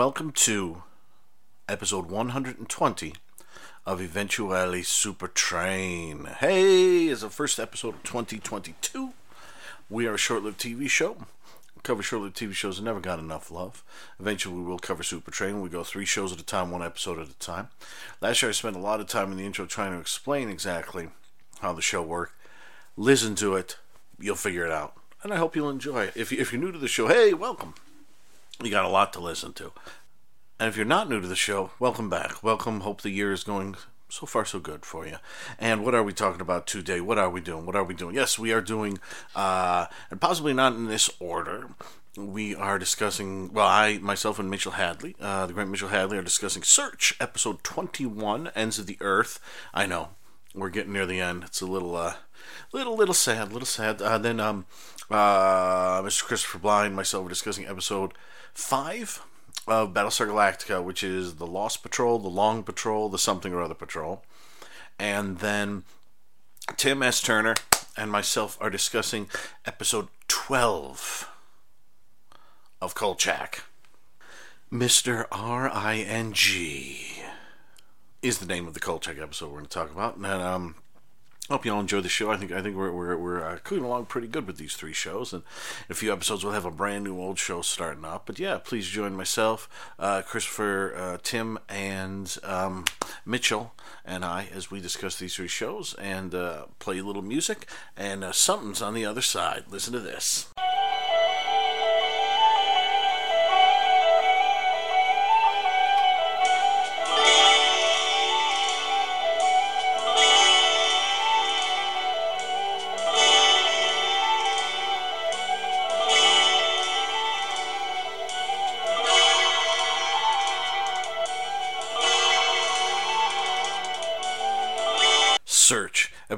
Welcome to episode 120 of Eventually Super Train. Hey, it's the first episode of 2022. We are a short lived TV show. Cover short lived TV shows that never got enough love. Eventually, we will cover Super Train. We go three shows at a time, one episode at a time. Last year, I spent a lot of time in the intro trying to explain exactly how the show worked. Listen to it, you'll figure it out. And I hope you'll enjoy it. If, if you're new to the show, hey, welcome. You got a lot to listen to. And if you're not new to the show, welcome back. Welcome. Hope the year is going so far so good for you. And what are we talking about today? What are we doing? What are we doing? Yes, we are doing, uh, and possibly not in this order. We are discussing. Well, I myself and Mitchell Hadley, uh, the great Mitchell Hadley, are discussing Search, episode twenty-one, Ends of the Earth. I know we're getting near the end. It's a little, uh, little, little sad, little sad. Uh, then, um, uh, Mr. Christopher Blind, myself, were discussing episode five of Battlestar Galactica, which is the Lost Patrol, the Long Patrol, the Something or Other Patrol. And then Tim S. Turner and myself are discussing episode 12 of Kolchak. Mr. R.I.N.G. is the name of the Kolchak episode we're going to talk about. And um, Hope you all enjoy the show. I think I think we're we're we're uh, along pretty good with these three shows, and in a few episodes we'll have a brand new old show starting up. But yeah, please join myself, uh, Christopher, uh, Tim, and um, Mitchell, and I as we discuss these three shows and uh, play a little music. And uh, something's on the other side. Listen to this.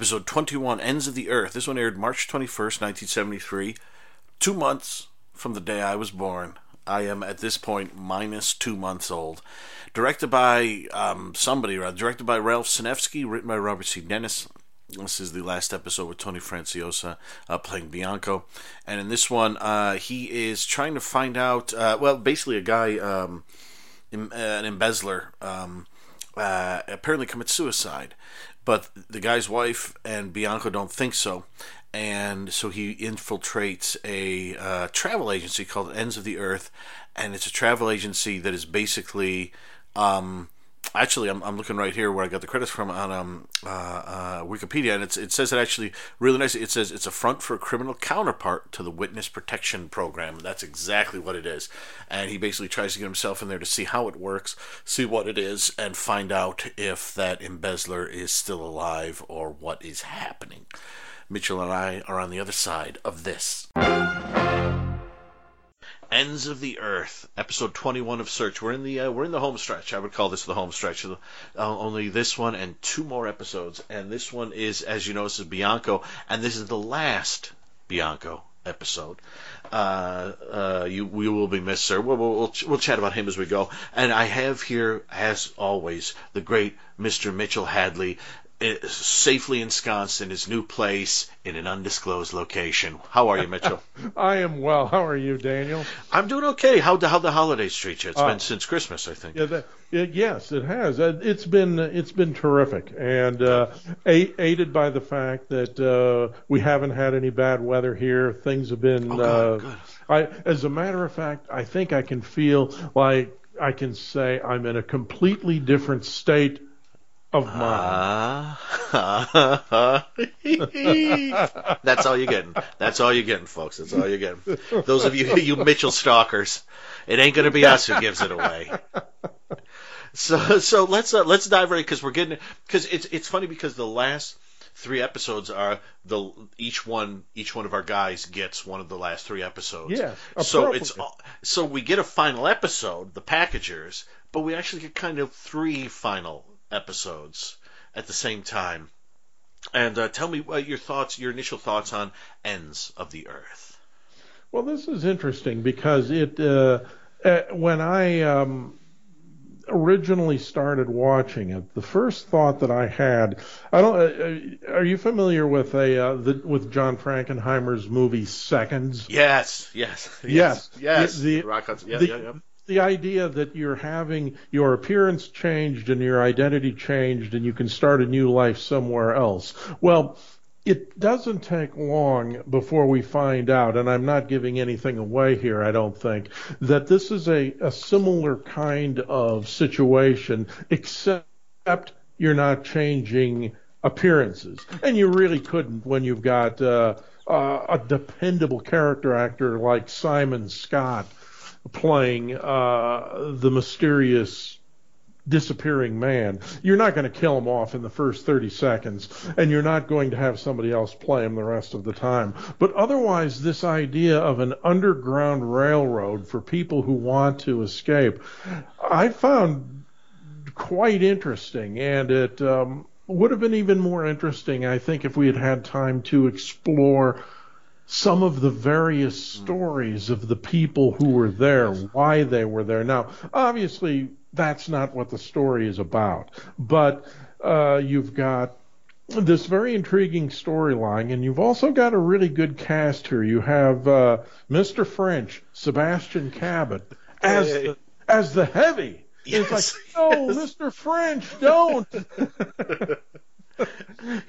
Episode 21, Ends of the Earth. This one aired March 21st, 1973, two months from the day I was born. I am at this point minus two months old. Directed by um, somebody, rather, directed by Ralph Senensky, written by Robert C. Dennis. This is the last episode with Tony Franciosa uh, playing Bianco. And in this one, uh, he is trying to find out, uh, well, basically, a guy, um, an embezzler, um, uh, apparently commits suicide but the guy's wife and Bianco don't think so. And so he infiltrates a uh, travel agency called Ends of the Earth, and it's a travel agency that is basically um, actually, I'm, I'm looking right here where I got the credits from on um, uh, uh, Wikipedia, and it says it actually really nice. It says it's a front for a criminal counterpart to the Witness Protection Program. That's exactly what it is. And he basically tries to get himself in there to see how it works, see what it is, and find out if that embezzler is still alive or what is happening. Mitchell and I are on the other side of this. Ends of the Earth, episode 21 of Search. We're in the uh, we're in the home stretch. I would call this the home stretch. Uh, only this one and two more episodes, and this one is, as you know, this is Bianco, and this is the last Bianco episode. Uh, uh, you we will be missed, sir. We'll, we'll, we'll chat about him as we go. And I have here, as always, the great Mr. Mitchell Hadley, safely ensconced in his new place in an undisclosed location. How are you, Mitchell? I am well. How are you, Daniel? I'm doing okay. How how the holidays treat you? It's uh, been since Christmas, I think. Yeah, that, it, yes, it has. Uh, it's been it's been terrific, and uh, aided by the fact that uh, we haven't had any bad weather here. Things have been. Oh, good, good. I, as a matter of fact, I think I can feel like I can say I'm in a completely different state of mine. Uh, That's all you're getting. That's all you're getting, folks. That's all you're getting. Those of you, you Mitchell stalkers, it ain't going to be us who gives it away. So, so let's uh, let's dive right because we're getting because it's it's funny because the last three episodes are the each one each one of our guys gets one of the last three episodes. Yeah. So it's so we get a final episode, the packagers, but we actually get kind of three final episodes at the same time. And uh, tell me uh, your thoughts, your initial thoughts on Ends of the Earth. Well, this is interesting because it uh, uh when I um, originally started watching it, the first thought that I had, I don't. Uh, are you familiar with a the, with John Frankenheimer's movie Seconds? Yes, yes, yes, yes. yes. The, the, yeah, the, yeah, yeah the idea that you're having your appearance changed and your identity changed and you can start a new life somewhere else. Well, it doesn't take long before we find out, and I'm not giving anything away here, I don't think, that this is a, a similar kind of situation, except you're not changing appearances. And you really couldn't when you've got uh, uh, a dependable character actor like Simon Scott playing uh, the mysterious disappearing man. You're not going to kill him off in the first 30 seconds, and you're not going to have somebody else play him the rest of the time. But otherwise, this idea of an underground railroad for people who want to escape, I found quite interesting, and it um, would have been even more interesting, I think, if we had had time to explore some of the various stories of the people who were there, why they were there. Now, obviously, that's not what the story is about, but uh, you've got this very intriguing storyline, and you've also got a really good cast here. You have uh, Mr. French, Sebastian Cabot, as hey. the, as the heavy. Yes, it's like, no, yes. Mr. French, don't.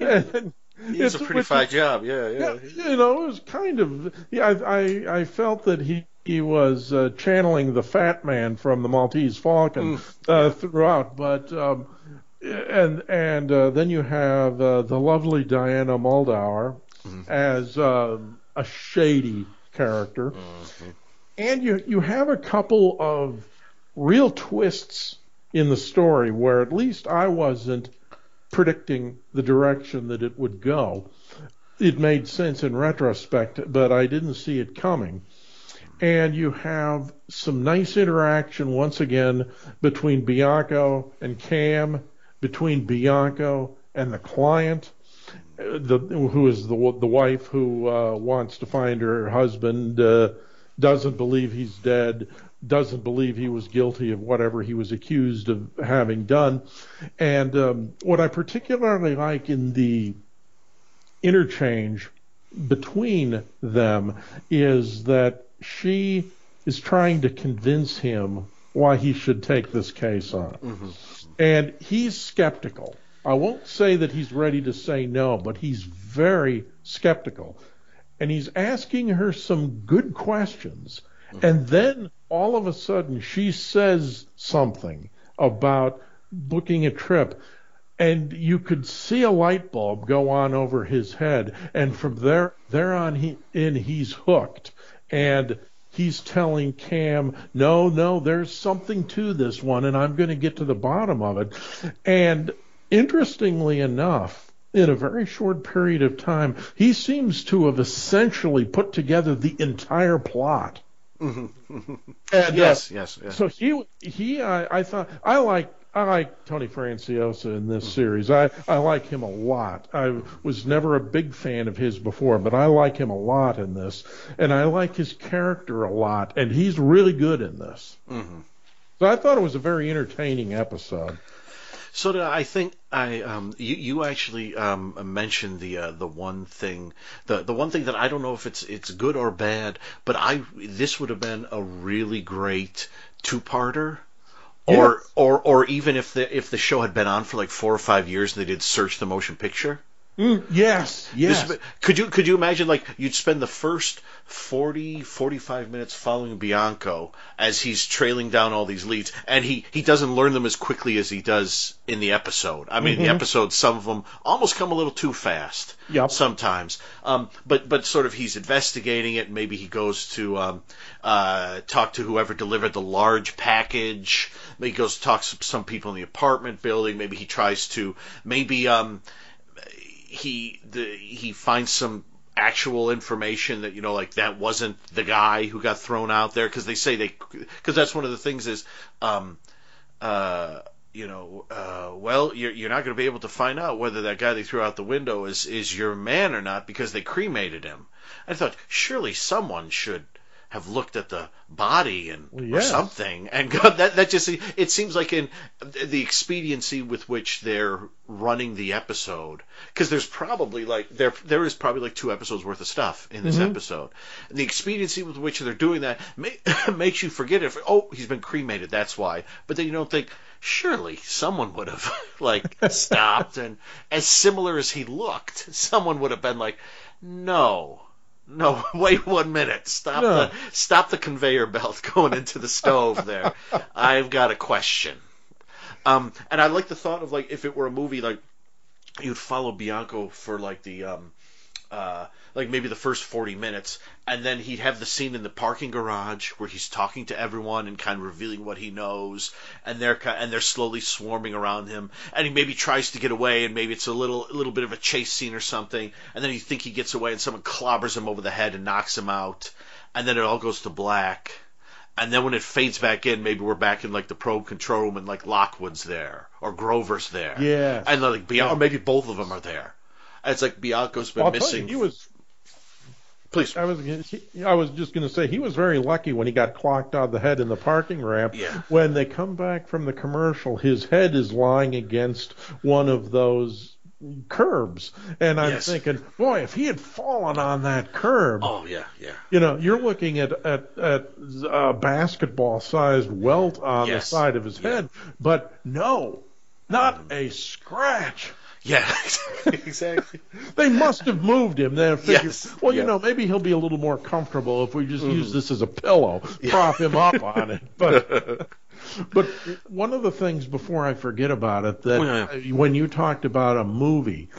and, it's a pretty fine job, yeah, yeah, yeah. You know, it was kind of. Yeah, I I, I felt that he he was uh, channeling the Fat Man from the Maltese Falcon mm. uh, throughout, but. Um, and and uh, then you have uh, the lovely Diana Muldaur mm-hmm. as um, a shady character, mm-hmm. and you you have a couple of real twists in the story where at least I wasn't predicting the direction that it would go. It made sense in retrospect, but I didn't see it coming. And you have some nice interaction once again between Bianco and Cam, between Bianco and the client, the, who is the the wife who uh, wants to find her husband, uh, doesn't believe he's dead, doesn't believe he was guilty of whatever he was accused of having done. And um, what I particularly like in the interchange between them is that she is trying to convince him why he should take this case on. Mm-hmm. And he's skeptical. I won't say that he's ready to say no, but he's very skeptical. And he's asking her some good questions. Mm-hmm. And then all of a sudden she says something about booking a trip and you could see a light bulb go on over his head and from there there on he, in he's hooked and he's telling Cam no no there's something to this one and I'm going to get to the bottom of it. And interestingly enough in a very short period of time he seems to have essentially put together the entire plot Mm-hmm. And, yes, uh, yes, yes. So he he I, I thought I like I like Tony Franciosa in this mm-hmm. series. I I like him a lot. I was never a big fan of his before, but I like him a lot in this, and I like his character a lot, and he's really good in this. Mm-hmm. So I thought it was a very entertaining episode. So I think I um, you you actually um, mentioned the uh, the one thing the the one thing that I don't know if it's it's good or bad, but I this would have been a really great two parter. Or, or, or even if the if the show had been on for like four or five years and they did search the motion picture, Mm, yes, yes. This, could you could you imagine like you'd spend the first 40 45 minutes following Bianco as he's trailing down all these leads and he he doesn't learn them as quickly as he does in the episode. I mean, mm-hmm. the episodes some of them almost come a little too fast yep. sometimes. Um, but but sort of he's investigating it. Maybe he goes to um, uh, talk to whoever delivered the large package. Maybe he goes to talk to some people in the apartment building. Maybe he tries to maybe um, he the, he finds some actual information that you know like that wasn't the guy who got thrown out there because they say they because that's one of the things is um uh you know uh well you're you're not going to be able to find out whether that guy they threw out the window is is your man or not because they cremated him. I thought surely someone should have looked at the body and Well, or something and go, that that just it seems like in the expediency with which they're running the episode because there's probably like there there is probably like two episodes worth of stuff in this mm-hmm. episode. And the expediency with which they're doing that ma- makes you forget if oh he's been cremated that's why. But then you don't think surely someone would have like stopped and as similar as he looked someone would have been like no no, wait one minute. Stop No. the stop the conveyor belt going into the stove there. I've got a question. Um, and I like the thought of like if it were a movie like you'd follow Bianco for like the um uh like maybe the first 40 minutes and then he'd have the scene in the parking garage where he's talking to everyone and kind of revealing what he knows and they're and they're slowly swarming around him and he maybe tries to get away and maybe it's a little a little bit of a chase scene or something and then you think he gets away and someone clobbers him over the head and knocks him out and then it all goes to black and then when it fades back in, maybe we're back in like the probe control room and like Lockwood's there or Grover's there. yeah, And like Bian- or maybe both of them are there. It's like Bianco's been I'll missing. you, he was. Please. I was. he- I was just going to say he was very lucky when he got clocked on the head in the parking ramp. Yeah. When they come back from the commercial, his head is lying against one of those curbs, and I'm Yes. thinking, boy, if he had fallen on that curb, Oh yeah, yeah. you know, you're looking at at, at a basketball-sized welt on Yes. the side of his Yeah. head, but no, not mm-hmm. a scratch. Yeah, exactly. They must have moved him. Then figured, Yes, well, you yeah. know, maybe he'll be a little more comfortable if we just use this as a pillow, prop him up on it. But but one of the things before I forget about it that Oh, yeah. when you talked about a movie,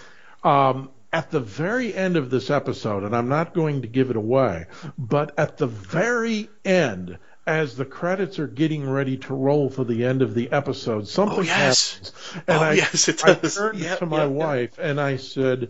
um, at the very end of this episode, and I'm not going to give it away, but at the very end. As the credits are getting ready to roll for the end of the episode, something Oh, yes. happens, and Oh, I, yes, it I turned Yeah, to my yeah, yeah. wife and I said,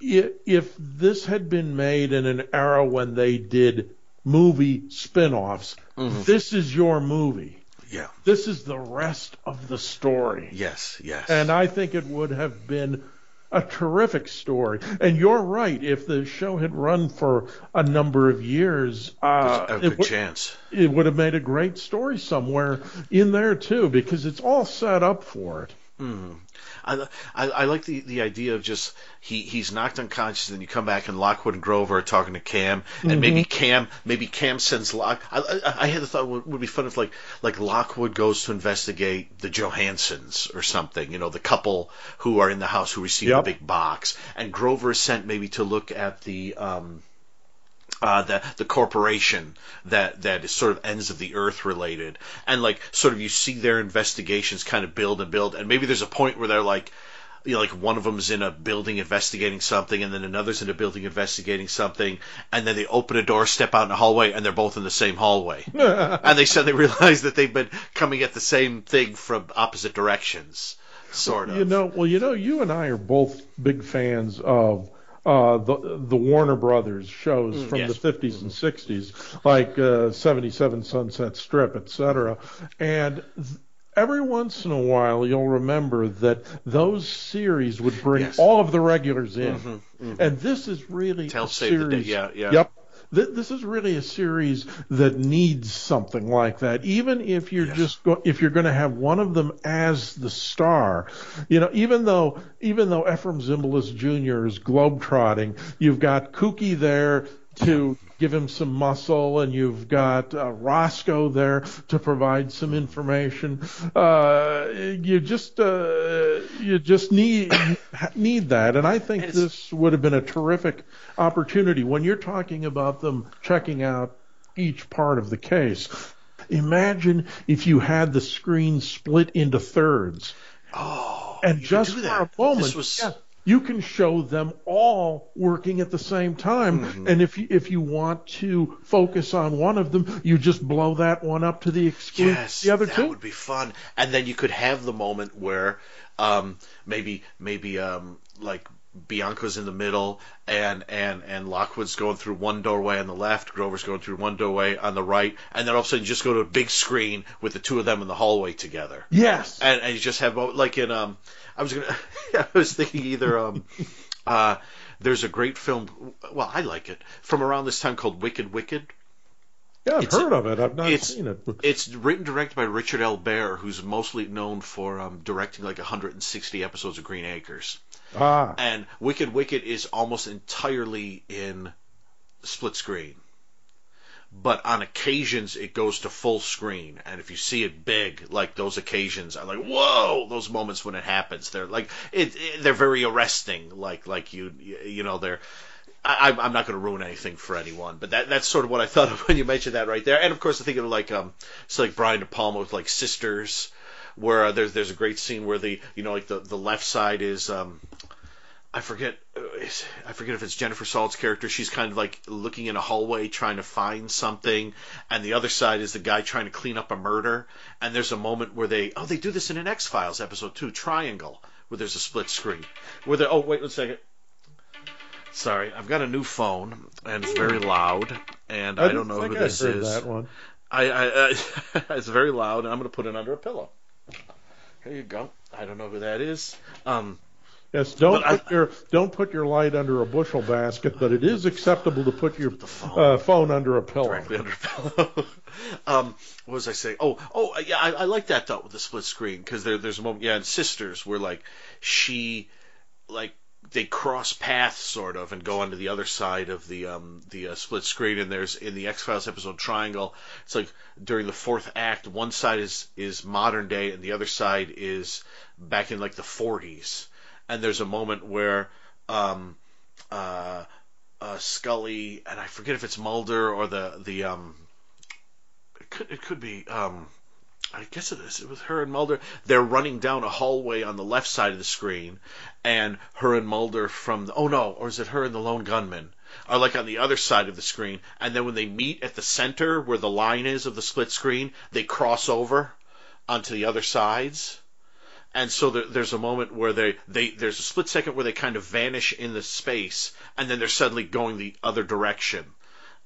if this had been made in an era when they did movie spin-offs, Mm-hmm. this is your movie. Yeah. This is the rest of the story. Yes. Yes. And I think it would have been a terrific story. And you're right. If the show had run for a number of years, uh, a it, good would, chance. it would have made a great story somewhere in there too, because it's all set up for it. I, I, I like the, the idea of just he, he's knocked unconscious and you come back and Lockwood and Grover are talking to Cam and maybe Cam maybe Cam sends Lock I, I, I had the thought it would, would be fun if like like Lockwood goes to investigate the Johansons or something you know the couple who are in the house who received Yep. the big box and Grover is sent maybe to look at the um uh, the the corporation that that is sort of ends of the earth related, and like sort of you see their investigations kind of build and build, and maybe there's a point where they're like, you know, like one of them's in a building investigating something, and then another's in a building investigating something, and then they open a door, step out in a hallway, and they're both in the same hallway, and they suddenly realize that they've been coming at the same thing from opposite directions, sort of. You know, well, you know, you and I are both big fans of uh, the the Warner Brothers shows from yes. the 50s and 60s, like uh, 77 Sunset Strip, etc. And th- every once in a while, you'll remember that those series would bring Yes. all of the regulars in, and this is really Tell a the day. series. Yeah, yeah. Yep. Th- This is really a series that needs something like that. Even if you're Yes. just go- if you're going to have one of them as the star, you know, even though even though Efrem Zimbalist Jr. is globetrotting, you've got Kookie there to give him some muscle, and you've got uh, Roscoe there to provide some information. Uh, you just uh, you just need need that, and I think this would have been a terrific opportunity when you're talking about them checking out each part of the case. Imagine if you had the screen split into thirds, Oh, and just for that. a moment, This was- yeah, you can show them all working at the same time. Mm-hmm. And if you, if you want to focus on one of them, you just blow that one up to the exclusion Yes, the other that two. would be fun. And then you could have the moment where um, maybe maybe um, like Bianco's in the middle and and and Lockwood's going through one doorway on the left, Grover's going through one doorway on the right, and then all of a sudden you just go to a big screen with the two of them in the hallway together. Yes. And, and you just have like in um I was gonna I was thinking either um uh there's a great film well I like it from around this time called Wicked Wicked Yeah, I've heard of it. I've not seen it. It's written directed by Richard L. Bare, who's mostly known for um, directing like 160 episodes of Green Acres. Ah. And Wicked Wicked is almost entirely in split screen. But on occasions it goes to full screen, and if you see it big, like those occasions are like whoa, those moments when it happens, they're like it, it they're very arresting. Like like you you know they're I, I'm not going to ruin anything for anyone, but that that's sort of what I thought of when you mentioned that right there. And of course, I think of like um, it's like Brian De Palma with like Sisters, where uh, there's there's a great scene where the you know like the the left side is um, I forget uh, I forget if it's Jennifer Salt's character. She's kind of like looking in a hallway trying to find something, and the other side is the guy trying to clean up a murder. And there's a moment where they oh they do this in an X Files episode too, Triangle, where there's a split screen where they oh wait one second Sorry, I've got a new phone and it's very loud, and I, I don't know who this I is. That one. I, I, I it's very loud, and I'm going to put it under a pillow. Here you go. I don't know who that is. Um, yes, don't put I, your don't put your light under a bushel basket, but it is acceptable to put your phone. Uh, phone under a pillow. Directly under a pillow. um, what was I saying? Oh, oh, yeah, I, I like that though with the split screen because there, there's a moment, yeah, in Sisters where like she, like they cross paths sort of and go onto the other side of the um, the uh, split screen. And there's in the X Files episode Triangle. It's like during the fourth act, one side is is modern day and the other side is back in like the 40s. And there's a moment where um, uh, uh, Scully and I forget if it's Mulder or the the um, it could it could be um, I guess it is. It was her and Mulder. They're running down a hallway on the left side of the screen, and her and Mulder from the, oh no, or is it her and the lone gunman? Are like on the other side of the screen, and then when they meet at the center where the line is of the split screen, they cross over onto the other sides. And so there, there's a moment where they, they there's a split second where they kind of vanish in the space, and then they're suddenly going the other direction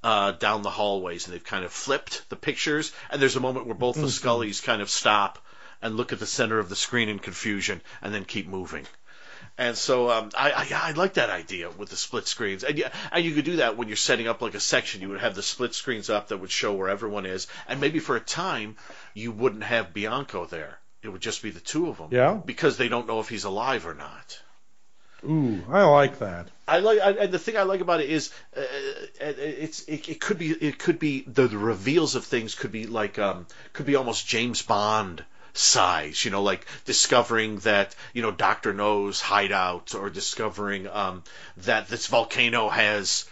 uh, down the hallways, and they've kind of flipped the pictures. And there's a moment where both the mm-hmm. Scullys kind of stop and look at the center of the screen in confusion, and then keep moving. And so um, I, I, I like that idea with the split screens, and you, and you could do that when you're setting up like a section. You would have the split screens up that would show where everyone is, and maybe for a time you wouldn't have Bianco there. It would just be the two of them. Yeah. Because they don't know if he's alive or not. Ooh, I like that. I like, I, and the thing I like about it is, uh, uh, it's it, it, could be it could be the, the, reveals of things could be like um could be almost James Bond size, you know, like discovering that you know Doctor No's hideout or discovering um that this volcano has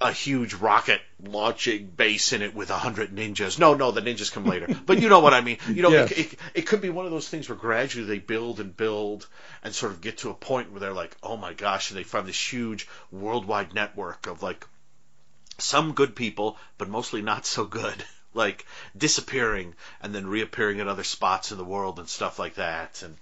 a huge rocket launching base in it with a hundred ninjas. No, no, the ninjas come later. But you know what I mean. You know, yes. it, it, it, could be one of those things where gradually they build and build and sort of get to a point where they're like, oh my gosh, and they find this huge worldwide network of like some good people, but mostly not so good. like disappearing and then reappearing at other spots in the world and stuff like that. And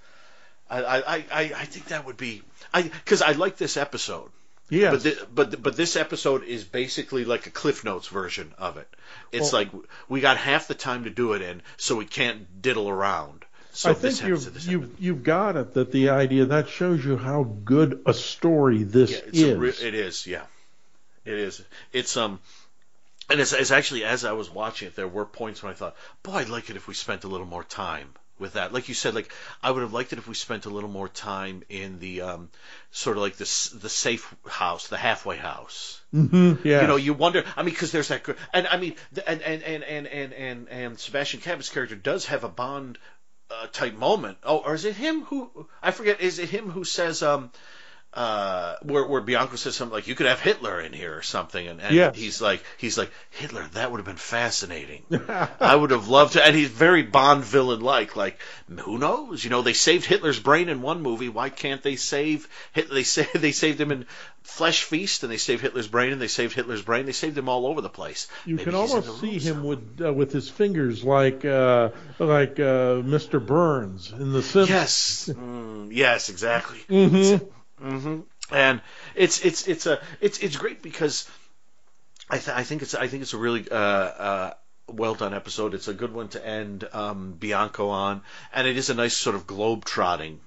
I, I, I, I think that would be, I, because I like this episode. Yeah. But, the, but but this episode is basically like a Cliff Notes version of it. It's well, like we got half the time to do it in, so we can't diddle around. So I think you've you've, you've got it. That the idea that shows you how good a story this yeah, is. Re- it is, yeah, it is. It's um, and it's, it's actually as I was watching it, there were points when I thought, boy, I'd like it if we spent a little more time with that. Like you said, like I would have liked it if we spent a little more time in the um, sort of like the the safe house, the halfway house. Mm-hmm, yeah. You know, you wonder. I mean, because there's that, and I mean, and and and and and and, and Sebastian Cabot's character does have a Bond uh, type moment. Oh, or is it him who? I forget. Is it him who says, um, uh, where where Bianco says something like, "You could have Hitler in here" or something, and, and yes. he's like, he's like Hitler. That would have been fascinating. I would have loved to. And he's very Bond villain like. Like, who knows? You know, they saved Hitler's brain in one movie. Why can't they save Hitler? They say they saved him in Flesh Feast, and they saved Hitler's brain, and they saved Hitler's brain. They saved him all over the place. You Maybe can almost see him with uh, with his fingers like uh, like uh, Mr. Burns in the Simpsons. Yes, mm, yes, exactly. Mm-hmm. Mm-hmm. And it's it's it's a it's it's great because I th- I think it's I think it's a really uh, uh, well done episode. It's a good one to end um, Bianco on, and it is a nice sort of globe trotting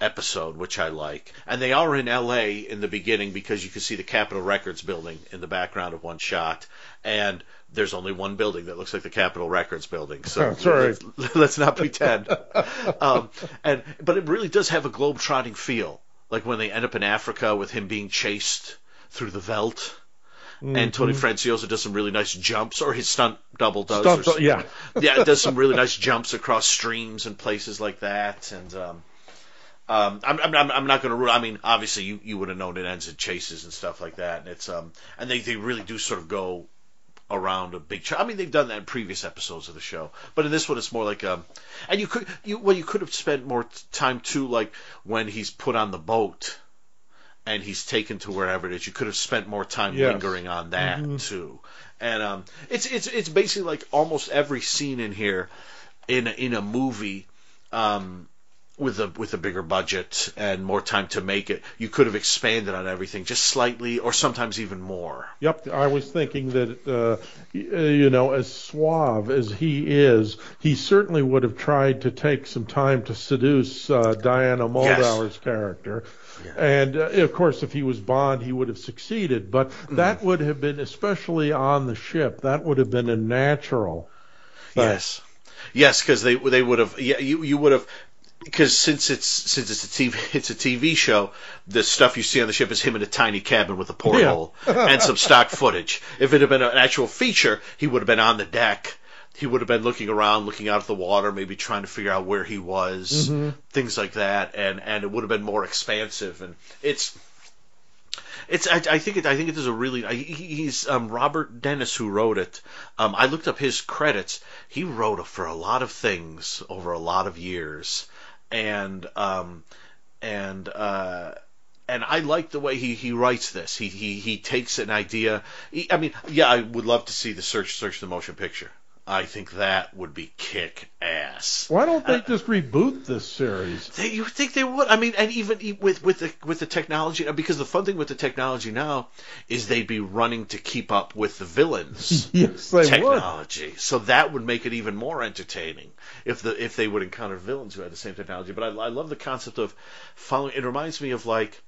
episode, which I like. And they are in L.A. in the beginning because you can see the Capitol Records building in the background of one shot, and there's only one building that looks like the Capitol Records building. So let's, let's not pretend. um, and but it really does have a globe-trotting feel, like when they end up in Africa with him being chased through the veldt. And Tony Franciosa does some really nice jumps, or his stunt double does. Stunt- or some- yeah. yeah, it does some really nice jumps across streams and places like that. And um, um, I'm, I'm, I'm- I'm not going to rule. I mean, obviously, you, you would have known it ends in chases and stuff like that. And it's um, and they, they really do sort of go around a big. Ch- I mean, they've done that in previous episodes of the show, but in this one, it's more like um, and you could you well, you could have spent more t- time too, like when he's put on the boat. And he's taken to wherever it is. You could have spent more time Yes. lingering on that too. And um, it's it's it's basically like almost every scene in here, in a, in a movie, um, with a with a bigger budget and more time to make it, you could have expanded on everything just slightly, or sometimes even more. Yep, I was thinking that uh, you know, as suave as he is, he certainly would have tried to take some time to seduce uh, Diana Muldaur's character. And uh, of course, if he was Bond, he would have succeeded. But Mm. that would have been, especially on the ship, that would have been a natural. thing. Yes, yes, because they they would have. Yeah, you you would have. Because since it's since it's a TV it's a TV show, the stuff you see on the ship is him in a tiny cabin with a porthole and some stock footage. If it had been an actual feature, he would have been on the deck. He would have been looking around, looking out at the water, maybe trying to figure out where he was, things like that, and and it would have been more expansive. And it's it's. I, I think it. I think it is a really. I, he's um, Robert Dennis who wrote it. Um, I looked up his credits. He wrote for a lot of things over a lot of years, and um, and uh, and I like the way he, he writes this. He, he he takes an idea. He, I mean, yeah, I would love to see the search search the motion picture. I think that would be kick ass. Why don't they uh, just reboot this series? They, you think they would? I mean, and even with with the with the technology, uh, because the fun thing with the technology now is they'd be running to keep up with the villains. Yes, they would. technology. So that would make it even more entertaining if the if they would encounter villains who had the same technology. But I, I love the concept of following. It reminds me of like,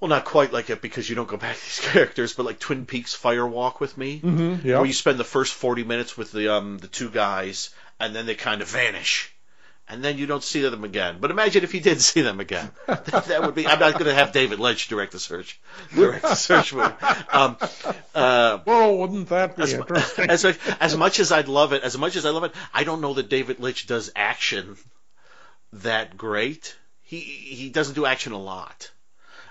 well, not quite like it because you don't go back to these characters, but like Twin Peaks Fire Walk with Me, Mm-hmm. Yeah. where you spend the first forty minutes with the um the two guys, and then they kind of vanish. And then you don't see them again. But imagine if you did see them again. that would be. I'm not going to have David Lynch direct the search. Direct the search movie. Um, uh, Well, wouldn't that be as, interesting? as, as much as I'd love it, as much as I love it, I don't know that David Lynch does action that great. He he doesn't do action a lot,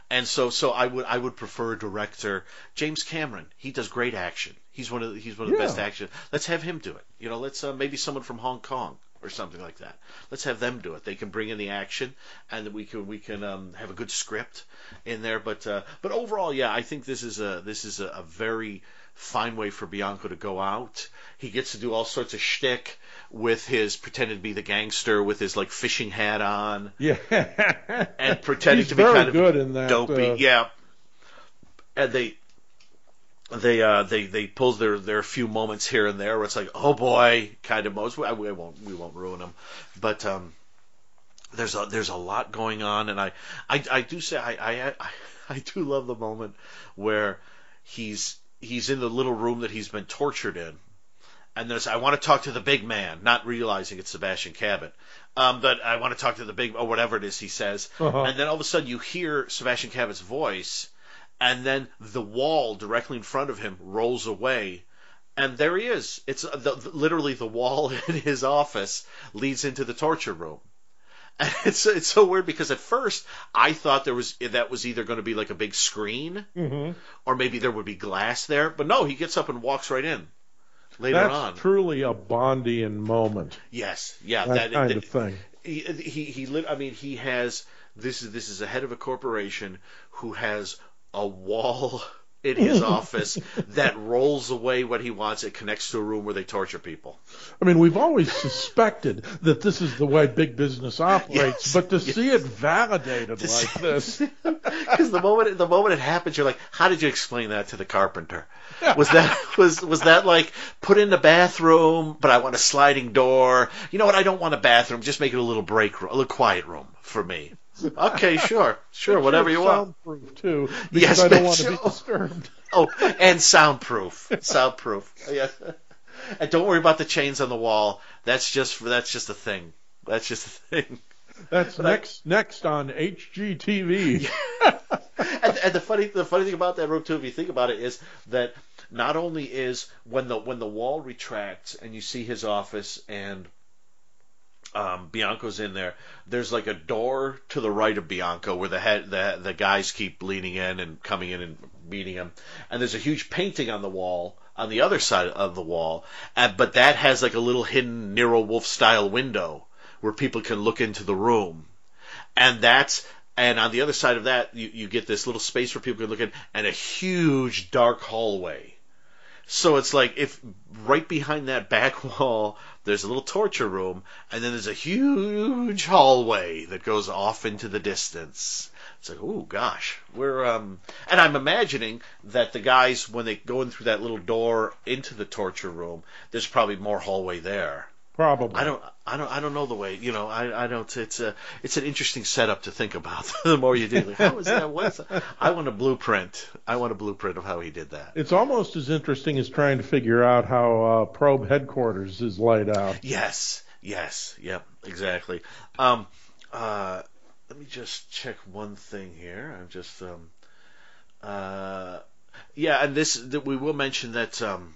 and so so I would I would prefer a director James Cameron. He does great action. He's one of the, he's one of the Yeah. best action. Let's have him do it. You know, let's uh, maybe someone from Hong Kong or something like that. Let's have them do it. They can bring in the action, and we can we can um, have a good script in there. But uh, but overall, yeah, I think this is a this is a, a very fine way for Bianco to go out. He gets to do all sorts of shtick with his pretending to be the gangster with his like fishing hat on yeah. and pretending He's to be kind of good in that. dopey. uh, yeah. And they they uh they they pull their their few moments here and there where it's like oh boy kind of moments. We, we won't we won't ruin them, but um there's a there's a lot going on and I I, I do say I, I I I do love the moment where he's he's in the little room that he's been tortured in and there's I want to talk to the big man, not realizing it's Sebastian Cabot. Um, but I want to talk to the big or whatever it is he says, Uh-huh. and then all of a sudden you hear Sebastian Cabot's voice, and then the wall directly in front of him rolls away, and there he is. It's uh, the, the- literally the wall in his office leads into the torture room. And it's it's so weird because at first I thought there was that was either going to be like a big screen mhm. or maybe there would be glass there, but no, he gets up and walks right in. Later That's on, truly a Bondian moment. yes, yeah, That, kind that- of thing. he he he lit, I mean he has this is this is a head of a corporation who has a wall in his office that rolls away what he wants. It connects to a room where they torture people. I mean, we've always suspected that this is the way big business operates, Yes, but to yes. see it validated like this, Because the moment the moment it happens, you're like, how did you explain that to the carpenter? Was that was was that like put in the bathroom, but I want a sliding door? You know what? I don't want a bathroom. Just make it a little break room, a little quiet room for me. Okay, sure, sure, whatever you want. Soundproof too, because Yes, I don't want to be disturbed. Oh, and soundproof, soundproof. Yeah. And don't worry about the chains on the wall. That's just for that's just a thing. That's just a thing. That's I- next next on HGTV. and, and the funny the funny thing about that room too, if you think about it, is that not only is when the when the wall retracts and you see his office and um, Bianco's in there, there's like a door to the right of Bianco where the head the the guys keep leaning in and coming in and meeting him, and there's a huge painting on the wall on the other side of the wall, and, but that has like a little hidden Nero Wolfe style window where people can look into the room. And that's and on the other side of that you, you get this little space where people can look in and a huge dark hallway. So it's like if right behind that back wall there's a little torture room and then there's a huge hallway that goes off into the distance. It's like oh gosh we're um and i'm imagining that the guys when they go in through that little door into the torture room there's probably more hallway there Probably. I don't, I don't, I don't know the way. You know, I, I don't. It's a, it's an interesting setup to think about. the more you do, like, how is that? What's that? I want a blueprint. I want a blueprint of how he did that. It's almost as interesting as trying to figure out how uh, probe headquarters is laid out. Yes, yes, yep, exactly. Um, uh, let me just check one thing here. I'm just, um, uh, yeah, and this that we will mention that. Um,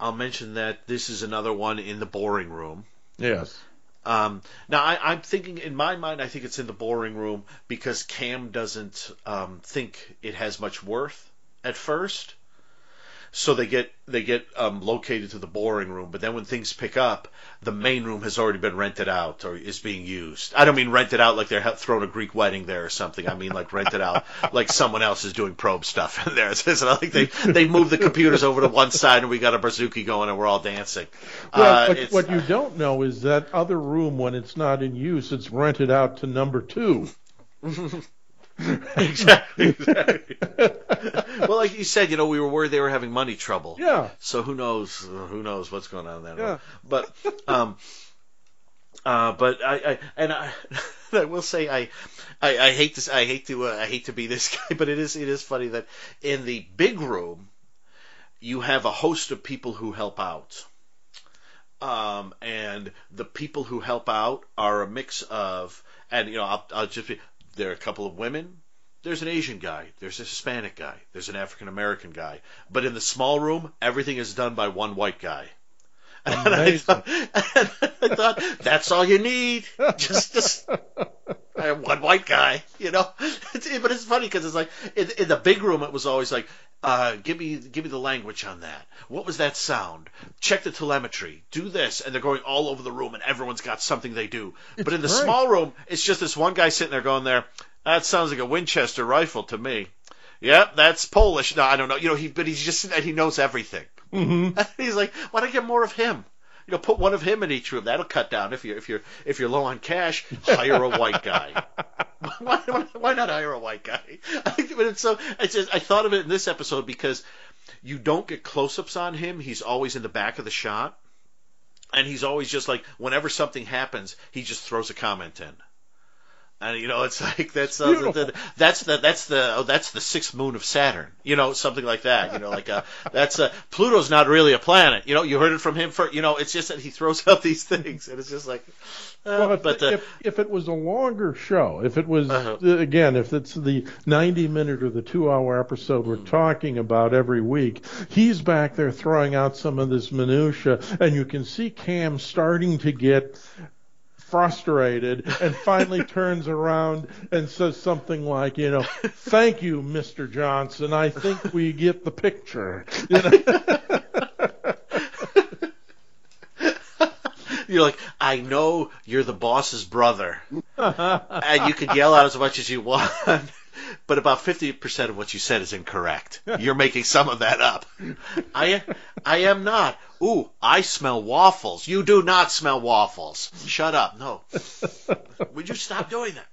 I'll mention that this is another one in the boring room. Yes. Um, now, I, I'm thinking in my mind, I think it's in the boring room because Cam doesn't um, think it has much worth at first. So they get they get um, located to the boring room, but then when things pick up, the main room has already been rented out or is being used. I don't mean rented out like they're throwing a Greek wedding there or something. I mean like rented out like someone else is doing probe stuff in there. It's not like they they move the computers over to one side and we got a bouzouki going and we're all dancing. Well, Uh, what, it's- what you don't know is that other room, when it's not in use, it's rented out to number two. exactly. exactly. well, like you said, you know, we were worried they were having money trouble. Yeah. So who knows? Who knows what's going on in that Yeah. room? But, um, uh, but I, I and I, I will say I, I, I hate this. I hate to, uh, I hate to be this guy, but it is, it is funny that in the big room, you have a host of people who help out. Um, and the people who help out are a mix of, and you know, I'll, I'll just be, there are a couple of women, there's an Asian guy, there's a Hispanic guy, there's an African American guy, but in the small room, everything is done by one white guy. And I, thought, and I thought that's all you need, just just uh, one white guy, you know. It's, but it's funny because it's like in, in the big room, it was always like, uh, give me give me the language on that. What was that sound? Check the telemetry. Do this, and they're going all over the room, and everyone's got something they do. but in the great. small room, it's just this one guy sitting there going there. That sounds like a Winchester rifle to me. Yep, that's Polish. No, I don't know. You know, he but he's just and he knows everything. hmm He's like, why don't I get more of him? You know, put one of him in each room. That'll cut down if you're if you're if you're low on cash. Hire a white guy. why, why, not hire a white guy? But it's so. It's just, I thought of it in this episode because you don't get close-ups on him. He's always in the back of the shot, and he's always just like whenever something happens, he just throws a comment in. And you know, it's like that's uh, the, that's the that's the oh, that's the sixth moon of Saturn. You know, something like that. You know, like uh, that's uh, Pluto's not really a planet. You know, you heard it from him for. You know, it's just that he throws out these things, and it's just like. Uh, Well, if, but uh, if if it was a longer show, if it was Uh-huh. uh, again, if it's the 90 minute or the two hour episode we're Hmm. talking about every week, he's back there throwing out some of this minutia, and you can see Cam starting to get frustrated and finally turns around and says something like, you know, thank you, Mr. Johnson. I think we get the picture. You know? you're like, I know you're the boss's brother, and you can yell out as much as you want. But about fifty percent of what you said is incorrect. You're making some of that up. I I am not. Ooh, I smell waffles. You do not smell waffles. Shut up. No. Would you stop doing that?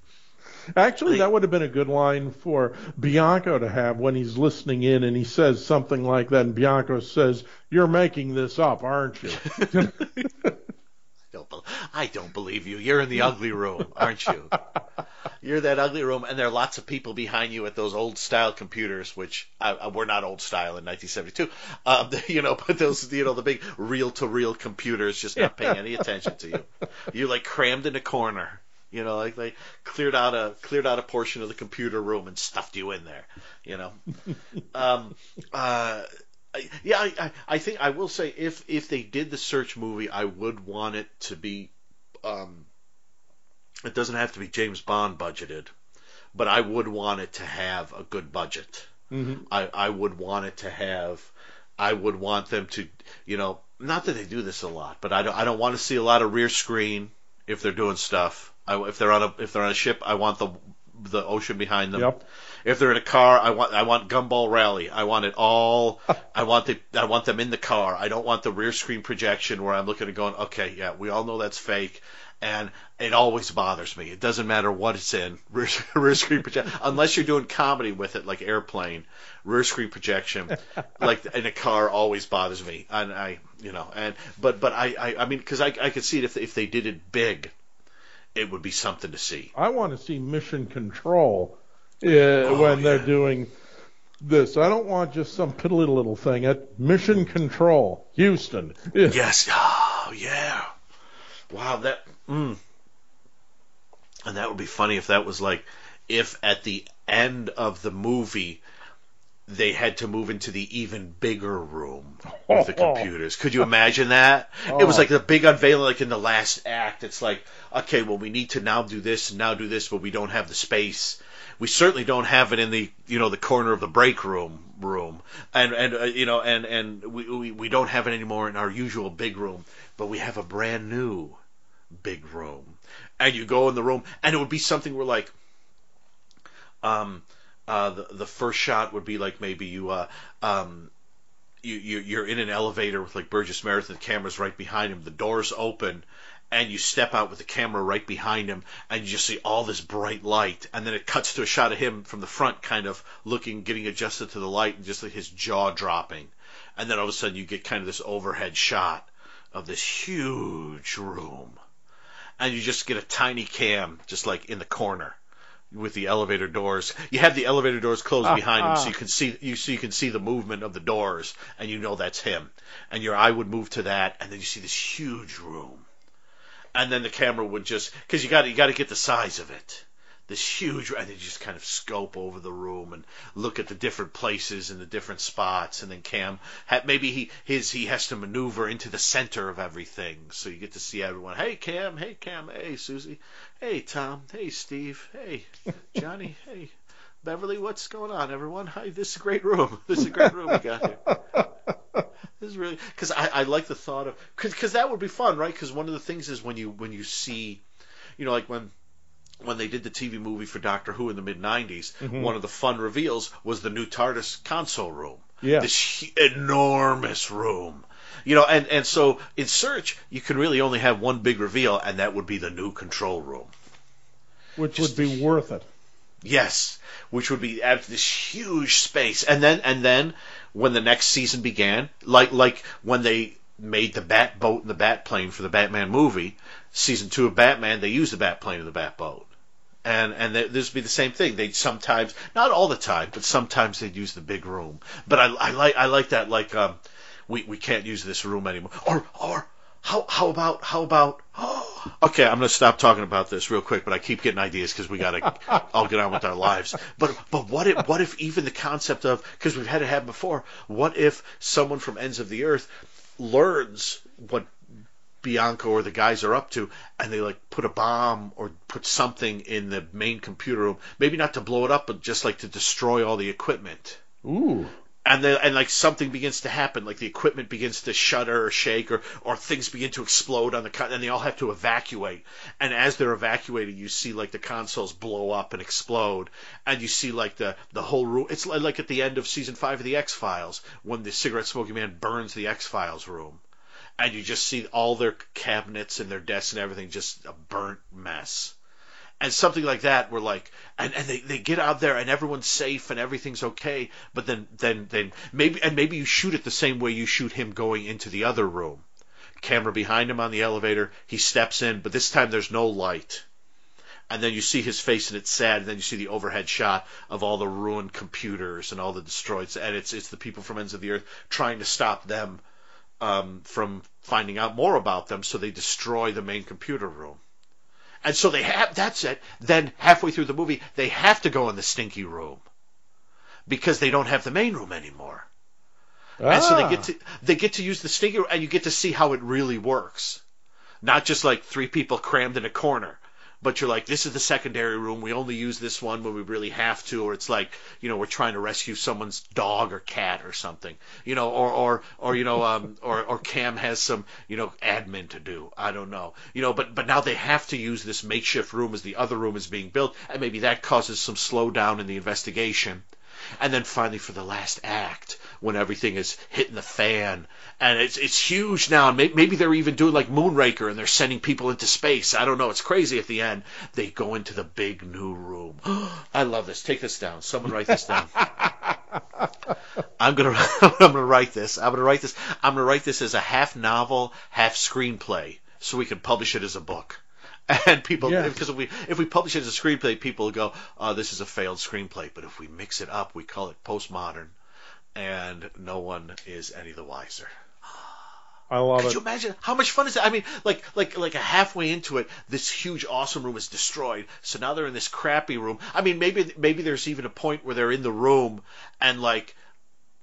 Actually, that would have been a good line for Bianco to have when he's listening in and he says something like that, and Bianco says, "You're making this up, aren't you?" I don't believe you. You're in the ugly room, aren't you? You're that ugly room, and there are lots of people behind you at those old style computers, which uh, were not old style in 1972. Um, you know, but those, you know, the big reel to reel computers just not paying any attention to you. You're like crammed in a corner. You know, like they cleared out a cleared out a portion of the computer room and stuffed you in there. You know, um, uh, yeah, I, I think I will say if if they did the search movie, I would want it to be. Um, it doesn't have to be James Bond budgeted, but I would want it to have a good budget. Mm-hmm. I I would want it to have. I would want them to, you know, not that they do this a lot, but I don't I don't want to see a lot of rear screen if they're doing stuff. I, if they're on a if they're on a ship, I want the the ocean behind them. Yep. If they're in a car, I want I want Gumball Rally. I want it all. I want the I want them in the car. I don't want the rear screen projection where I'm looking and going, okay, yeah, we all know that's fake, and it always bothers me. It doesn't matter what it's in rear, rear screen projection, unless you're doing comedy with it, like Airplane. Rear screen projection, like in a car, always bothers me. And I, you know, and but but I I, I mean, because I I could see it if if they did it big it would be something to see. I want to see Mission Control oh, when yeah. they're doing this. I don't want just some piddly little thing at Mission Control, Houston. yes. Oh, yeah. Wow, that. Mm. And that would be funny if that was like, if at the end of the movie they had to move into the even bigger room with the computers. Could you imagine that? Oh. It was like the big unveiling, like in the last act. It's like, okay, well, we need to now do this and now do this, but we don't have the space. We certainly don't have it in the, you know, the corner of the break room room, and and uh, you know, and and we, we we don't have it anymore in our usual big room, but we have a brand new big room, and you go in the room, and it would be something where like, um uh, the the first shot would be like maybe you uh, um, you, you you're in an elevator with like Burgess Meredith, the camera's right behind him. The doors open, and you step out with the camera right behind him, and you just see all this bright light, and then it cuts to a shot of him from the front, kind of looking, getting adjusted to the light, and just like his jaw dropping, and then all of a sudden you get kind of this overhead shot of this huge room, and you just get a tiny cam just like in the corner with the elevator doors. You have the elevator doors closed uh, behind him, so you can see you so you can see the movement of the doors, and you know that's him. And your eye would move to that, and then you see this huge room, and then the camera would just because you got you got to get the size of it. This huge, and they just kind of scope over the room and look at the different places and the different spots, and then Cam, maybe he his he has to maneuver into the center of everything, so you get to see everyone. Hey Cam, hey Cam, hey Susie, hey Tom, hey Steve, hey Johnny, hey Beverly, what's going on, everyone? Hi, this is a great room. This is a great room we got here. This is really because I, I like the thought of because that would be fun, right? Because one of the things is when you when you see, you know, like when when they did the TV movie for Doctor Who in the mid 90s, mm-hmm. one of the fun reveals was the new TARDIS console room. Yeah. This enormous room. You know, and, and so in Search, you can really only have one big reveal, and that would be the new control room. Which Just, would be worth it. Yes, which would be this huge space, and then and then when the next season began, like like when they made the Bat boat and the Bat plane for the Batman movie, season two of Batman, they used the Bat plane and the Bat boat. And and this would be the same thing. They'd sometimes, not all the time, but sometimes they'd use the big room. But I, I like I like that. Like um, we we can't use this room anymore. Or or how how about how about oh, okay i'm going to stop talking about this real quick but i keep getting ideas because we got to all get on with our lives but but what if what if even the concept of because we've had it happen before what if someone from ends of the earth learns what Bianco or the guys are up to, and they like put a bomb or put something in the main computer room. Maybe not to blow it up, but just like to destroy all the equipment. Ooh. And then and like something begins to happen, like the equipment begins to shudder or shake, or or things begin to explode on the con- and they all have to evacuate. And as they're evacuating, you see like the consoles blow up and explode, and you see like the the whole room. It's like at the end of season five of the X Files when the cigarette smoking man burns the X Files room, and you just see all their cabinets and their desks and everything just a burnt mess and something like that where like and, and they, they get out there and everyone's safe and everything's okay but then then then maybe and maybe you shoot it the same way you shoot him going into the other room. Camera behind him on the elevator he steps in but this time there's no light. And then you see his face and it's sad and then you see the overhead shot of all the ruined computers and all the destroyed and it's it's the people from ends of the earth trying to stop them um, from finding out more about them so they destroy the main computer room and so they have, that's it. Then halfway through the movie, they have to go in the stinky room because they don't have the main room anymore. Ah. And so they get to, they get to use the stinky room and you get to see how it really works. Not just like three people crammed in a corner but you're like, this is the secondary room. We only use this one when we really have to, or it's like, you know, we're trying to rescue someone's dog or cat or something, you know, or or or you know, um, or or Cam has some, you know, admin to do. I don't know, you know, but but now they have to use this makeshift room as the other room is being built, and maybe that causes some slowdown in the investigation. And then finally, for the last act, when everything is hitting the fan, and it's it's huge now, and maybe they're even doing like Moonraker, and they're sending people into space. I don't know. It's crazy. At the end, they go into the big new room. I love this. Take this down. Someone write this down. I'm gonna I'm gonna write this. I'm gonna write this. I'm gonna write this as a half novel, half screenplay, so we can publish it as a book. and people yeah. because if we if we publish it as a screenplay, people go, "Oh, this is a failed screenplay." But if we mix it up, we call it postmodern, and no one is any the wiser. I love Could it. you imagine how much fun is that? I mean, like like like a halfway into it, this huge awesome room is destroyed. So now they're in this crappy room. I mean, maybe maybe there's even a point where they're in the room and like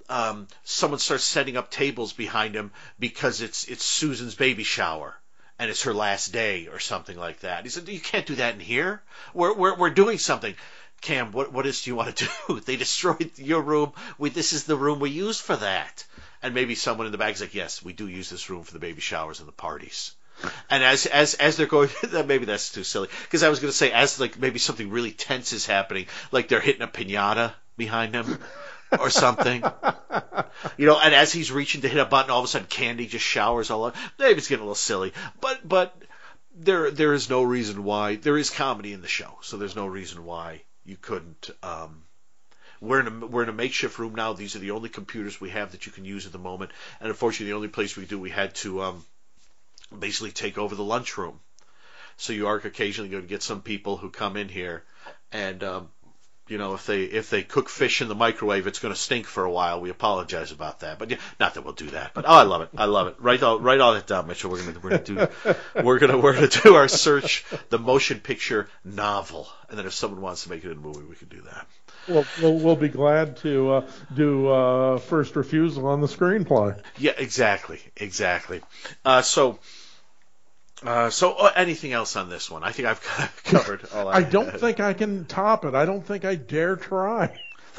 um, someone starts setting up tables behind him because it's it's Susan's baby shower and it's her last day or something like that. He said, "You can't do that in here. We're we're we're doing something." Cam, what what is do you want to do? they destroyed your room. We this is the room we use for that. And maybe someone in the back is like, "Yes, we do use this room for the baby showers and the parties." And as as as they're going, maybe that's too silly. Because I was going to say, as like maybe something really tense is happening, like they're hitting a pinata behind him or something. you know, and as he's reaching to hit a button, all of a sudden candy just showers all over. Maybe it's getting a little silly, but but there there is no reason why there is comedy in the show, so there's no reason why you couldn't. Um, we're in a we're in a makeshift room now. These are the only computers we have that you can use at the moment, and unfortunately, the only place we do we had to um, basically take over the lunchroom. So you are occasionally going to get some people who come in here and um, you know, if they if they cook fish in the microwave, it's going to stink for a while. We apologize about that, but yeah, not that we'll do that. But oh, I love it, I love it. Write all write all that down, Mitchell. We're gonna we're gonna do we're gonna we're gonna do our search the motion picture novel, and then if someone wants to make it a movie, we can do that. Well, we'll, we'll be glad to uh, do uh, first refusal on the screenplay. Yeah, exactly, exactly. Uh, so uh, so, uh, anything else on this one? I think I've covered all. I, I don't think I can top it. I don't think I dare try.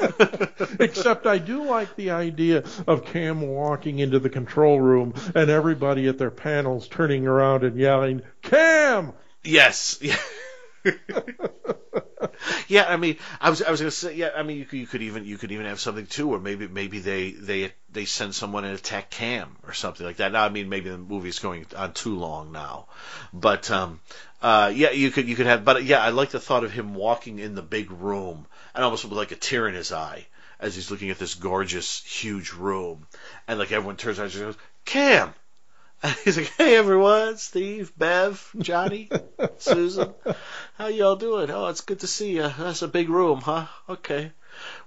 Except I do like the idea of Cam walking into the control room and everybody at their panels turning around and yelling, "Cam!" Yes. yeah, I mean, I was I was gonna say, yeah, I mean, you could, you could even you could even have something too, or maybe maybe they they they send someone and attack Cam or something like that. Now, I mean, maybe the movie's going on too long now, but um, uh, yeah, you could you could have, but yeah, I like the thought of him walking in the big room and almost with like a tear in his eye as he's looking at this gorgeous huge room, and like everyone turns around and goes, Cam. he's like, "Hey everyone, Steve, Bev, Johnny, Susan, how y'all doing? Oh, it's good to see you. That's a big room, huh? Okay.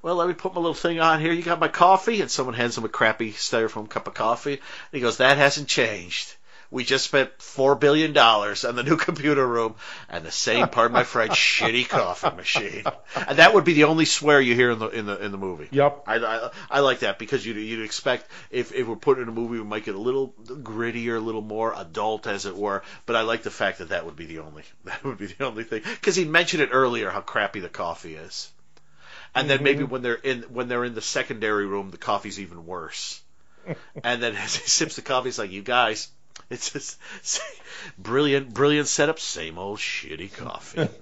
Well, let me put my little thing on here. You got my coffee?" And someone hands him a crappy styrofoam cup of coffee. And he goes, "That hasn't changed." We just spent four billion dollars on the new computer room and the same, pardon my French, shitty coffee machine. And that would be the only swear you hear in the in the in the movie. Yep. I, I, I like that because you'd you'd expect if if we're putting in a movie, we might get a little grittier, a little more adult, as it were. But I like the fact that that would be the only that would be the only thing because he mentioned it earlier how crappy the coffee is. and then maybe mm-hmm. when they're in when they're in the secondary room, the coffee's even worse. and then as he sips the coffee, he's like, "You guys, it's just brilliant, brilliant setup. Same old shitty coffee."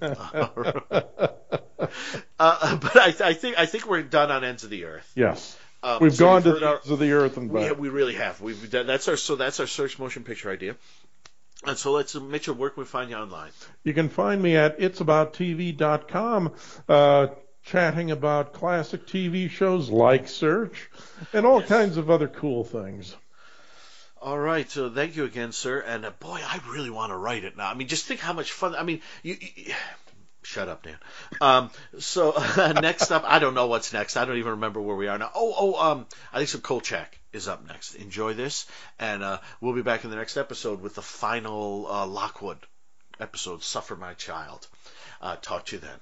uh, but I, I think I think we're done on ends of the earth. Yes. Um, We've so gone to the ends of the earth and back. We, we really have. We've done, that's our so that's our search motion picture idea. And so let's, uh, Mitchell, where can we find you online? You can find me at itsabouttv.com, uh, chatting about classic TV shows like Search and all yes. kinds of other cool things. All right, so thank you again, sir. And uh, boy, I really want to write it now. I mean, just think how much fun. I mean, you, you Shut up, Dan. Um, so next up, I don't know what's next. I don't even remember where we are now. Oh, oh, um, I think some Kolchak is up next. Enjoy this, and uh, we'll be back in the next episode with the final uh, Lockwood episode, "Suffer My Child." Uh, talk to you then.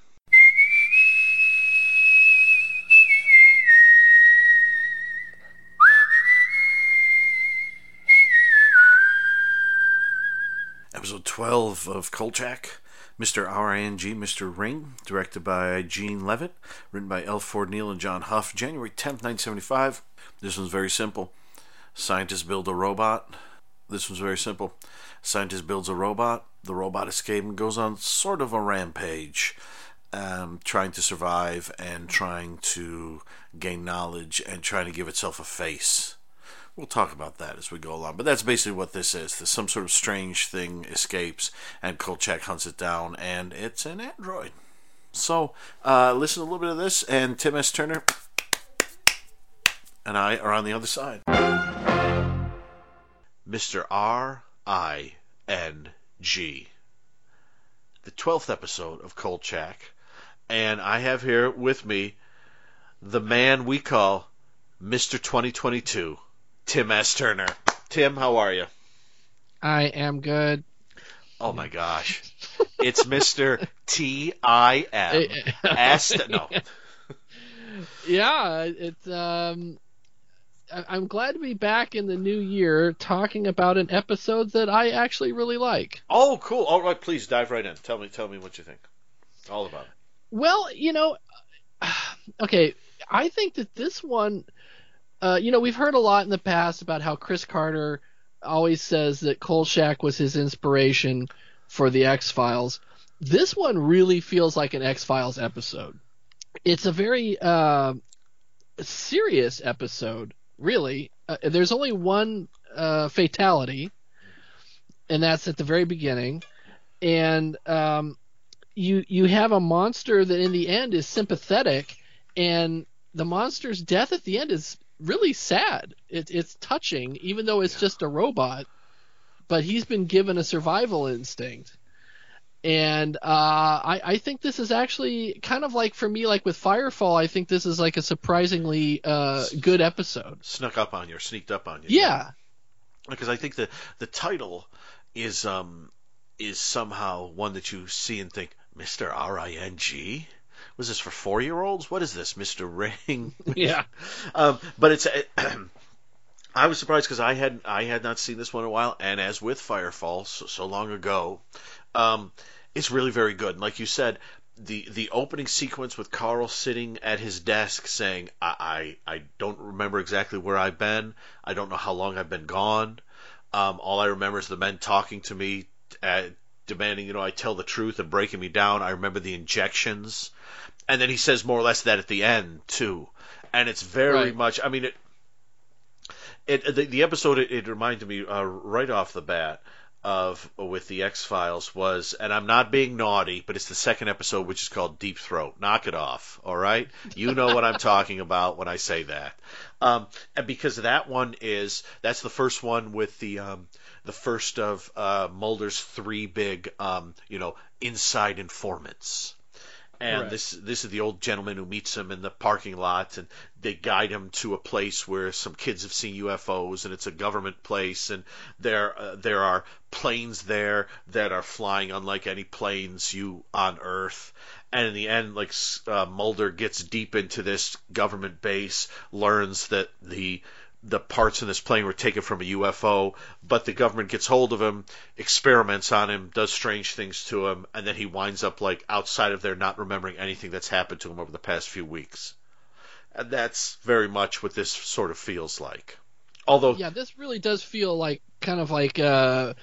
Episode 12 of Kolchak. Mr. RING, Mr. Ring, directed by Gene Levitt, written by L. Ford Neale and John Huff, January 10th, 1975. This one's very simple. Scientists build a robot. This one's very simple. Scientist builds a robot. The robot escapes and goes on sort of a rampage, um, trying to survive and trying to gain knowledge and trying to give itself a face. We'll talk about that as we go along. But that's basically what this is. Some sort of strange thing escapes, and Kolchak hunts it down, and it's an android. So, uh, listen a little bit of this, and Tim S. Turner and I are on the other side. Mr. R. I. N. G. The 12th episode of Kolchak, and I have here with me the man we call Mr. 2022. Tim S. Turner. Tim, how are you? I am good. Oh my gosh. It's Mr. T I M S. No. Yeah, it's um I'm glad to be back in the new year talking about an episode that I actually really like. Oh, cool. All right, please dive right in. Tell me tell me what you think. All about it. Well, you know, okay, I think that this one uh, you know, we've heard a lot in the past about how Chris Carter always says that Kolchak was his inspiration for the X Files. This one really feels like an X Files episode. It's a very uh, serious episode, really. Uh, there's only one uh, fatality, and that's at the very beginning. And um, you you have a monster that in the end is sympathetic, and the monster's death at the end is really sad. It, it's touching, even though it's yeah. just a robot. But he's been given a survival instinct, and uh, I, I think this is actually kind of like for me, like with Firefall. I think this is like a surprisingly uh, good episode. Snuck up on you, or sneaked up on you. Yeah, because I think the the title is um is somehow one that you see and think, Mister R I N G was this for four year olds? What is this, Mister Ring? yeah. Um, but it's. I was surprised because I had I had not seen this one in a while, and as with Firefall so, so long ago, um, it's really very good. And like you said, the the opening sequence with Carl sitting at his desk saying, I, I, I don't remember exactly where I've been. I don't know how long I've been gone. Um, all I remember is the men talking to me, uh, demanding, you know, I tell the truth and breaking me down. I remember the injections and then he says more or less that at the end too, and it's very right. much. I mean, it. It the, the episode it, it reminded me uh, right off the bat of with the X Files was, and I'm not being naughty, but it's the second episode, which is called Deep Throat. Knock it off, all right? You know what I'm talking about when I say that. Um, and because that one is that's the first one with the um, the first of uh, Mulder's three big um, you know inside informants and Correct. this this is the old gentleman who meets him in the parking lot, and they guide him to a place where some kids have seen UFOs, and it's a government place, and there uh, there are planes there that are flying unlike any planes you on Earth, and in the end, like uh, Mulder gets deep into this government base, learns that the the parts in this plane were taken from a UFO, but the government gets hold of him, experiments on him, does strange things to him, and then he winds up like outside of there, not remembering anything that's happened to him over the past few weeks. And that's very much what this sort of feels like. Although, yeah, this really does feel like kind of like uh,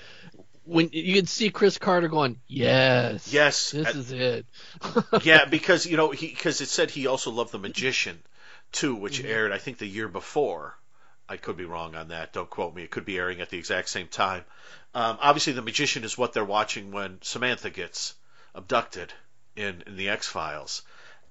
when you can see Chris Carter going, yes, yes, this is it. yeah, because you know he because it said he also loved The Magician too, which mm-hmm. aired I think the year before. I could be wrong on that. Don't quote me. It could be airing at the exact same time. Um, obviously, The Magician is what they're watching when Samantha gets abducted in in the X Files,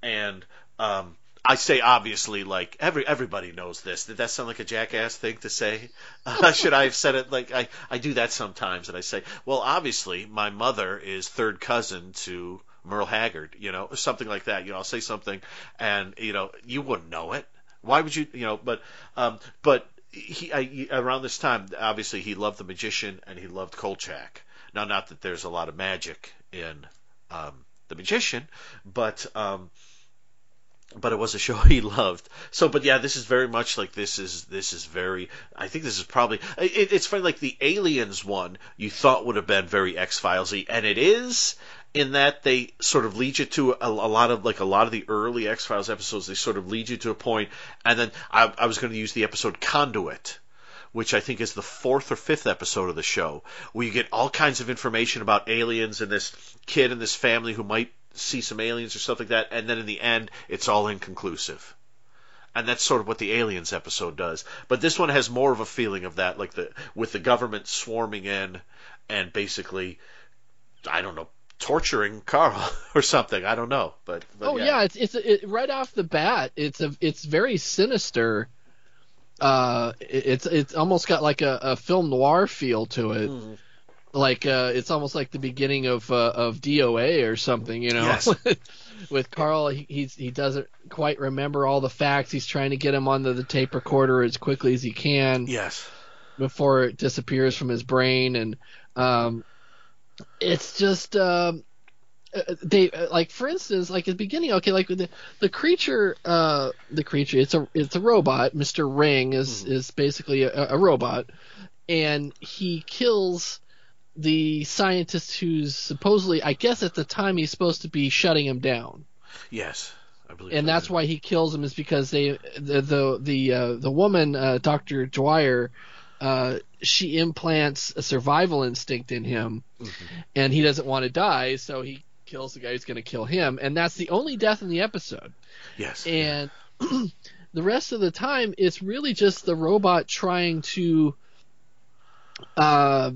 and um, I say obviously like every everybody knows this. Did that sound like a jackass thing to say? Uh, should I have said it like I I do that sometimes and I say, well, obviously my mother is third cousin to Merle Haggard, you know, or something like that. You know, I'll say something and you know you wouldn't know it. Why would you? You know, but um, but he I, around this time, obviously he loved the magician and he loved Kolchak. Now, not that there's a lot of magic in um, the magician, but um, but it was a show he loved. So, but yeah, this is very much like this is this is very. I think this is probably it, it's funny like the aliens one you thought would have been very X Filesy, and it is in that they sort of lead you to a, a, lot of like a lot of the early X Files episodes. They sort of lead you to a point, and then I, I was going to use the episode Conduit, which I think is the fourth or fifth episode of the show, where you get all kinds of information about aliens and this kid and this family who might see some aliens or stuff like that, and then in the end, it's all inconclusive. And that's sort of what the aliens episode does. But this one has more of a feeling of that, like the with the government swarming in and basically, I don't know, torturing Carl or something. I don't know, but, but oh yeah. yeah, it's it's it, right off the bat. It's a it's very sinister. Uh, it's it's almost got like a, a film noir feel to it. Mm. Like uh, it's almost like the beginning of uh, of DOA or something, you know. Yes. With Carl, he he's, he doesn't quite remember all the facts. He's trying to get him onto the tape recorder as quickly as he can. Yes. Before it disappears from his brain, and um, it's just um, uh, they uh, like for instance like at the beginning okay like the the creature uh the creature it's a it's a robot Mr. Ring is mm. is basically a, a robot and he kills the scientist who's supposedly I guess at the time he's supposed to be shutting him down. Yes. I believe and that's why he kills him is because they the the the uh, the woman uh, Dr. Dwyer uh, she implants a survival instinct in him, mm-hmm. and he doesn't want to die, so he kills the guy who's going to kill him, and that's the only death in the episode. Yes. And the rest of the time, it's really just the robot trying to uh,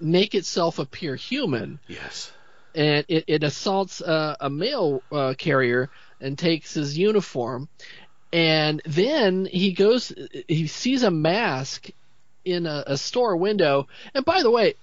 make itself appear human. Yes. And it, it assaults uh, a mail uh, carrier and takes his uniform. And then he goes, he sees a mask in a, a store window. And by the way,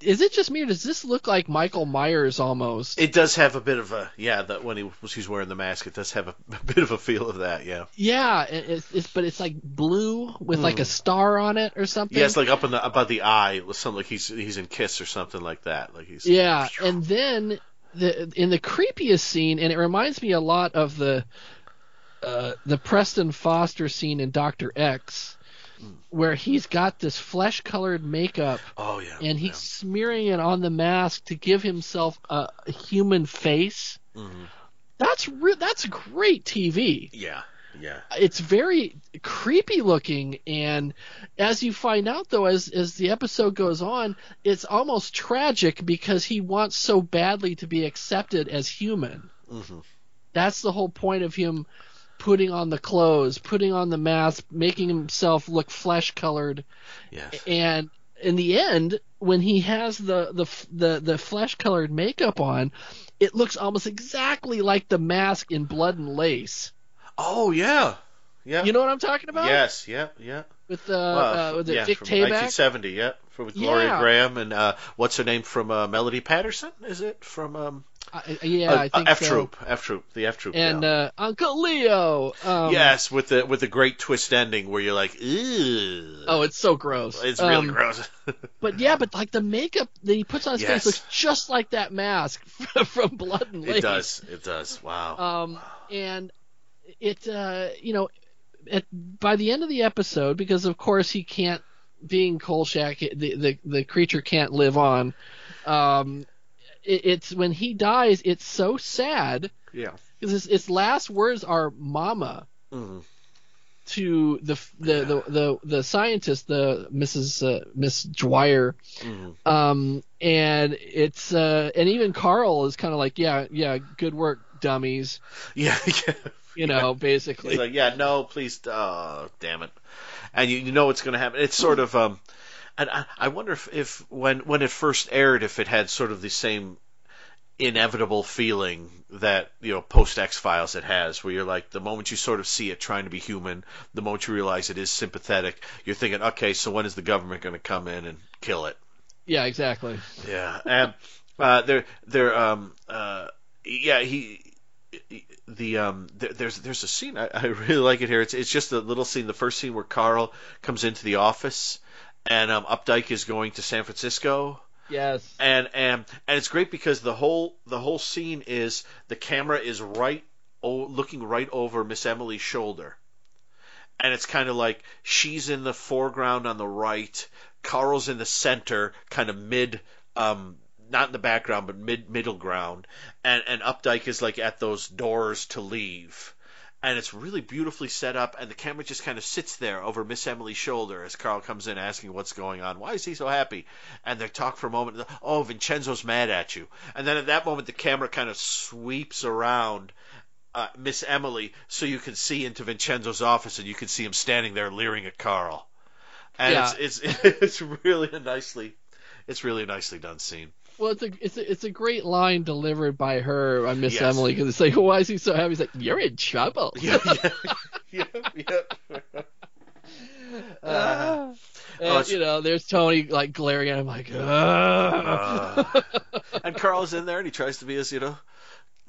is it just me or does this look like Michael Myers almost? It does have a bit of a yeah. That when he was he's wearing the mask, it does have a, a bit of a feel of that. Yeah. Yeah, it's, it's but it's like blue with mm. like a hmm. star on it or something. Yeah, it's like up in the above the eye, something like he's he's in Kiss or something like that. Like he's yeah, and then the in the creepiest scene, and it reminds me a lot of the uh, the Preston Foster scene in Doctor X where he's got this flesh colored makeup. Oh yeah. And he's yeah. smearing it on the mask to give himself a human face. Mm-hmm. That's re- that's great TV. Yeah. Yeah. It's very creepy looking and as you find out though as as the episode goes on, it's almost tragic because he wants so badly to be accepted as human. Mm-hmm. That's the whole point of him putting on the clothes, putting on the mask, making himself look flesh colored. Yes. And in the end, when he has the the the, the flesh colored makeup on, it looks almost exactly like the mask in Blood and Lace. Oh yeah, yeah. You know what I'm talking about? Yes, yeah, yeah. With uh, well, uh with yeah, Vic from Tayback? 1970, yeah, for with Gloria yeah. Grahame and uh, what's her name from uh, Melody Patterson? Is it from um, uh, yeah, I think F so. Troop, F Troop, the F Troop, and uh, Uncle Leo. Um, yes, with the with the great twist ending where you're like, Ew. oh, it's so gross. It's really um, gross. but yeah, but like the makeup that he puts on his yes. face looks just like that mask from Blood and Lace. It does. It does. Wow. Um, and it, uh, you know, at, by the end of the episode, because of course he can't, being Kolchak, the the, the creature can't live on. Um, it, it's when he dies, it's so sad Yeah. because his, its last words are "mama" Mhm. to the the, the the the scientist, the Mrs. Uh, Miss Dwyer, Mhm. um, and it's uh, and even Carl is kind of like, yeah, yeah, good work, dummies, Yeah. yeah. you know, basically. He's like, yeah, no, please, oh, damn it. And you, you know what's going to happen. It's sort of, um, and I, I wonder if, if when when it first aired, if it had sort of the same inevitable feeling that you know post X Files it has, where you're like, the moment you sort of see it trying to be human, the moment you realize it is sympathetic, you're thinking, okay, so when is the government going to come in and kill it? yeah, exactly. Yeah, and uh, they're they're um uh yeah he. The um there, there's there's a scene I, I really like it here. It's it's just a little scene. The first scene where Carl comes into the office, and um Updyke is going to San Francisco, Yes. and and and it's great because the whole the whole scene is the camera is right o- looking right over Miss Emily's shoulder, and it's kind of like she's in the foreground on the right, Carl's in the center, kind of mid um not in the background but mid middle ground, and and Updyke is like at those doors to leave. And it's really beautifully set up, and the camera just kind of sits there over Miss Emily's shoulder as Carl comes in asking what's going on. Why is he so happy? And they talk for a moment. Oh, Vincenzo's mad at you. And then at that moment, the camera kind of sweeps around uh, Miss Emily so you can see into Vincenzo's office, and you can see him standing there leering at Carl. And Yeah. it's, it's it's really a nicely it's really a nicely done scene. Well, it's a it's a, it's a great line delivered by her on Miss Yes. Emily because it's like, why is he so happy? He's like, you're in trouble. Yeah, yeah. yeah. Uh, And, Oh, you know, there's Tony like glaring at him like, ah. Uh, and Carl's in there, and he tries to be as you know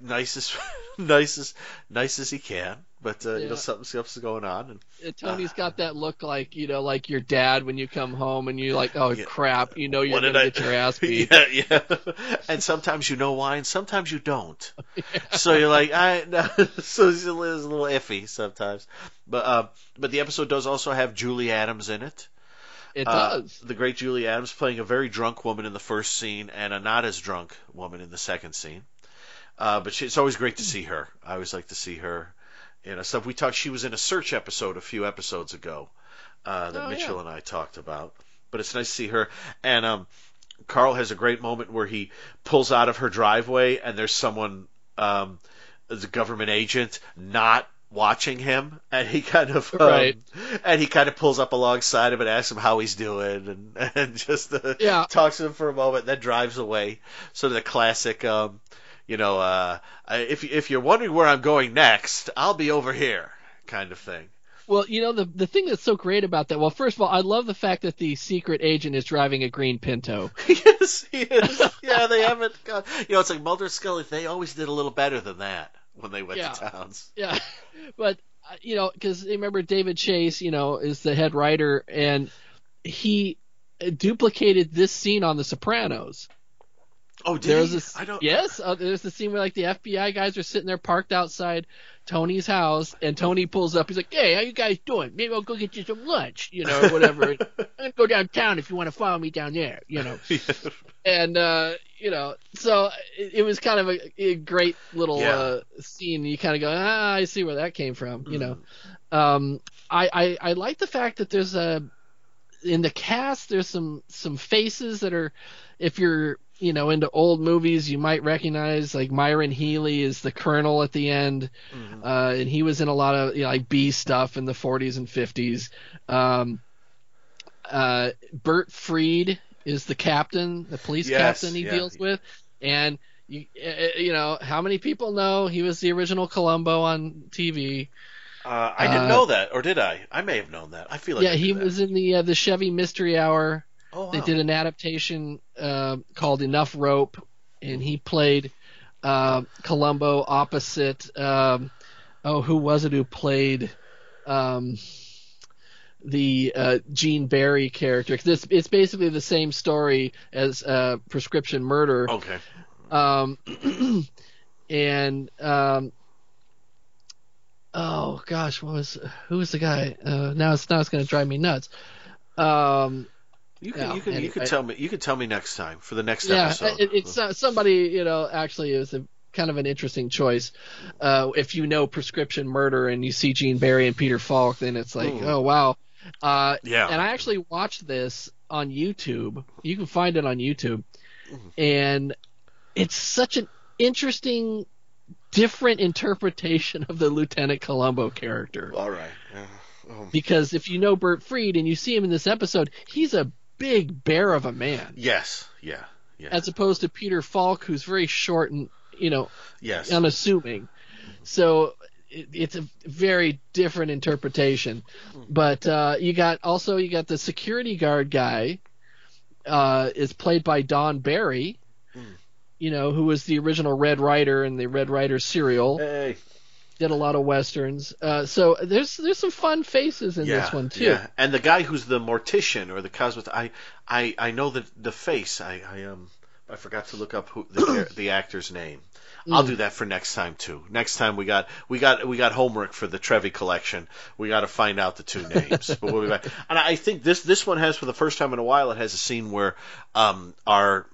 nicest, nicest, nice as he can. But uh, you know something something's going on, and And Tony's got that look like you know, like your dad when you come home and you're like, oh Yeah. crap, you know you're What gonna I- get your ass beat. yeah, yeah. And sometimes you know why, and sometimes you don't. So you're like, I no. so it's a little iffy sometimes. But um, but the episode does also have Julie Adams in it. It Uh, does. the great Julie Adams playing a very drunk woman in the first scene and a not as drunk woman in the second scene. Uh, but she, it's always great to see her. I always like to see her in a stuff. We talked. She was in a search episode a few episodes ago uh, that Oh, Mitchell yeah. and I talked about. But it's nice to see her. And um, Carl has a great moment where he pulls out of her driveway and there's someone, um, a government agent, not watching him, and he kind of um, Right. and he kind of pulls up alongside him and asks him how he's doing, and and just uh, Yeah. talks to him for a moment, then drives away. Sort of the classic, um, you know, uh, if if you're wondering where I'm going next, I'll be over here, kind of thing. Well, you know the the thing that's so great about that. Well, first of all, I love the fact that the secret agent is driving a green Pinto. yes, he is. Yeah, they haven't. Got, you know, it's like Mulder Scully. They always did a little better than that when they went Yeah. to towns. Yeah, but uh, you know, because remember David Chase, you know, is the head writer, and he duplicated this scene on The Sopranos. Oh, did this, I don't. yes, uh, there's the scene where like the FBI guys are sitting there parked outside Tony's house, and Tony pulls up. He's like, "Hey, how you guys doing? Maybe I'll go get you some lunch, you know, or whatever. I'm gonna go downtown if you want to follow me down there, you know." and uh, you know, so it, it was kind of a, a great little Yeah. uh, scene. You kind of go, ah, I see where that came from. You know, Mm. um, I, I I like the fact that there's a in the cast there's some some faces that are if you're you know into old movies you might recognize like Myron Healy is the colonel at the end Mhm. uh, and he was in a lot of you know, like B stuff in the 40s and 50s um, uh, Bert Freed is the captain the police Yes, captain he yeah. deals with and you, uh, you know how many people know he was the original Columbo on TV Uh, I didn't Uh, know that, or did I? I may have known that. I feel like yeah he that. was in the uh, the Chevy Mystery Hour Oh, wow. they did an adaptation uh, called Enough Rope, and he played uh, Columbo opposite. Um, oh, who was it who played um, the uh, Gene Barry character? 'Cause it's, it's basically the same story as uh, Prescription Murder. Okay. Um, and um, oh gosh, what was who was the guy? Uh, now it's now it's going to drive me nuts. Um, You can Yeah, you can you can tell me you can tell me next time for the next yeah, episode. it, it's uh, somebody you know actually was a kind of an interesting choice. Uh, if you know prescription murder and you see Gene Barry and Peter Falk, then it's like, Ooh. oh wow. Uh, yeah. and I actually watched this on YouTube. You can find it on YouTube, Mhm. and it's such an interesting, different interpretation of the Lieutenant Columbo character. All right. Yeah. Oh. Because if you know Bert Freed and you see him in this episode, he's a big bear of a man, Yes. Yeah. Yeah. as opposed to Peter Falk, who's very short and you know yes. unassuming. So it, it's a very different interpretation. But uh, you got also you got the security guard guy uh, is played by Don Barry, Hmm. you know, who was the original Red Ryder in the Red Ryder serial. Hey. Did a lot of westerns. Uh, so there's there's some fun faces in yeah, this one too. Yeah. And the guy who's the mortician or the cosmet, I I I know the the face. I I um I forgot to look up who the the actor's name. I'll do that for next time too. Next time we got we got we got homework for the Trevi collection. We got to find out the two names. but we'll be back. And I think this this one has for the first time in a while. It has a scene where um our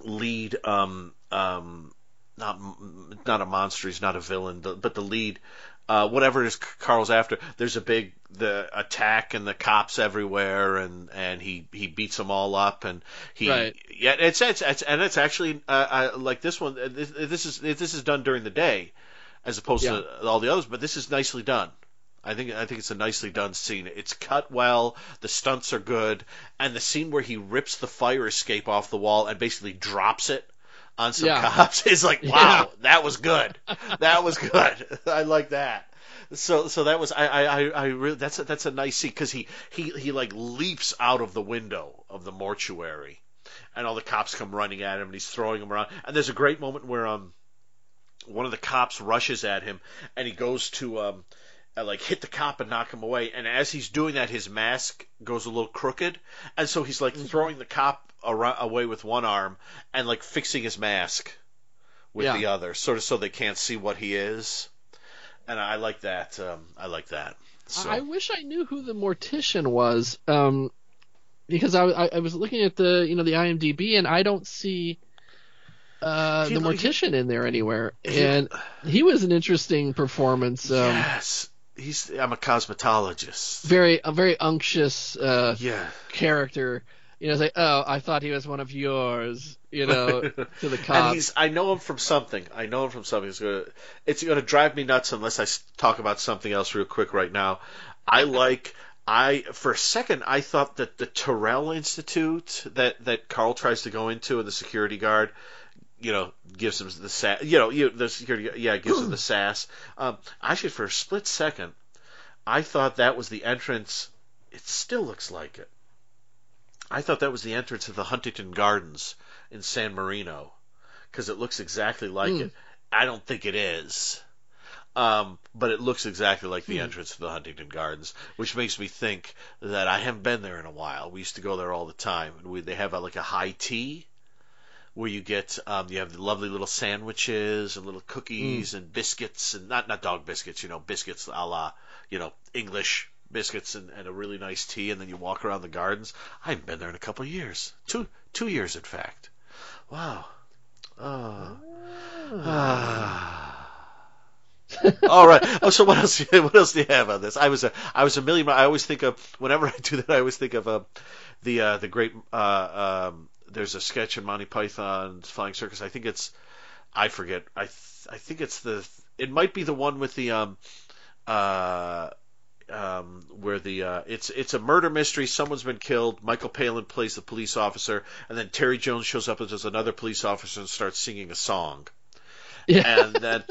lead um um not not a monster. He's not a villain. But the lead. Uh, whatever it is Carl's after, there's a big the attack and the cops everywhere, and and he he beats them all up, and he Right. yeah, it's it's, it's and it's actually uh, I, like this one. uh, This, this is this is done during the day, as opposed to all the others. But this is nicely done. I think I think it's a nicely done scene. It's cut well. The stunts are good, and the scene where he rips the fire escape off the wall and basically drops it on some Yeah. cops is like, wow, Yeah. that was good. That was good. I like that. So so that was I I I, I really that's a, that's a nice scene because he he he like leaps out of the window of the mortuary, and all the cops come running at him and he's throwing them around. And there's a great moment where um one of the cops rushes at him and he goes to um like hit the cop and knock him away. And as he's doing that, his mask goes a little crooked, and so he's like throwing the cop around, away with one arm and like fixing his mask with Yeah. the other, sort of so they can't see what he is. And I like that. Um, I like that. So I wish I knew who the mortician was, um, because I, I, I was looking at the you know the IMDb and I don't see uh, He- the he- mortician in there anywhere, He- and he was an interesting performance. Um, yes, he's. I'm a cosmetologist. Very a very unctuous uh, Yeah. character. You know, it's like oh, I thought he was one of yours. You know, to the And cops. he's, I know him from something. I know him from something. It's gonna, it's gonna drive me nuts unless I talk about something else real quick right now. I like, I for a second I thought that the Terrell Institute that that Carl tries to go into and the security guard, you know, gives him the sass. You know, you the security, yeah, gives him the sass. Um, actually, for a split second, I thought that was the entrance. It still looks like it. I thought that was the entrance of the Huntington Gardens in San Marino because it looks exactly like Hmm. it. I don't think it is. Um, but it looks exactly like the Hmm. entrance to the Huntington Gardens, which makes me think that I haven't been there in a while. We used to go there all the time, and we, they have a, like a high tea where you get um, you have the lovely little sandwiches and little cookies and biscuits and not not dog biscuits, you know, biscuits a la you know English biscuits and, and a really nice tea, and then you walk around the gardens. I haven't been there in a couple of years, two two years in fact. Wow. Oh. Ah. All right. Oh, so what else? What else do you have on this? I was a, I was a million. I always think of whenever I do that. I always think of uh, the uh, the great. Uh, um, there's a sketch in Monty Python's Flying Circus. I think it's. I forget. I th- I think it's the. It might be the one with the um, uh, um, where the uh, it's it's a murder mystery. Someone's been killed. Michael Palin plays the police officer, and then Terry Jones shows up as another police officer and starts singing a song yeah. and then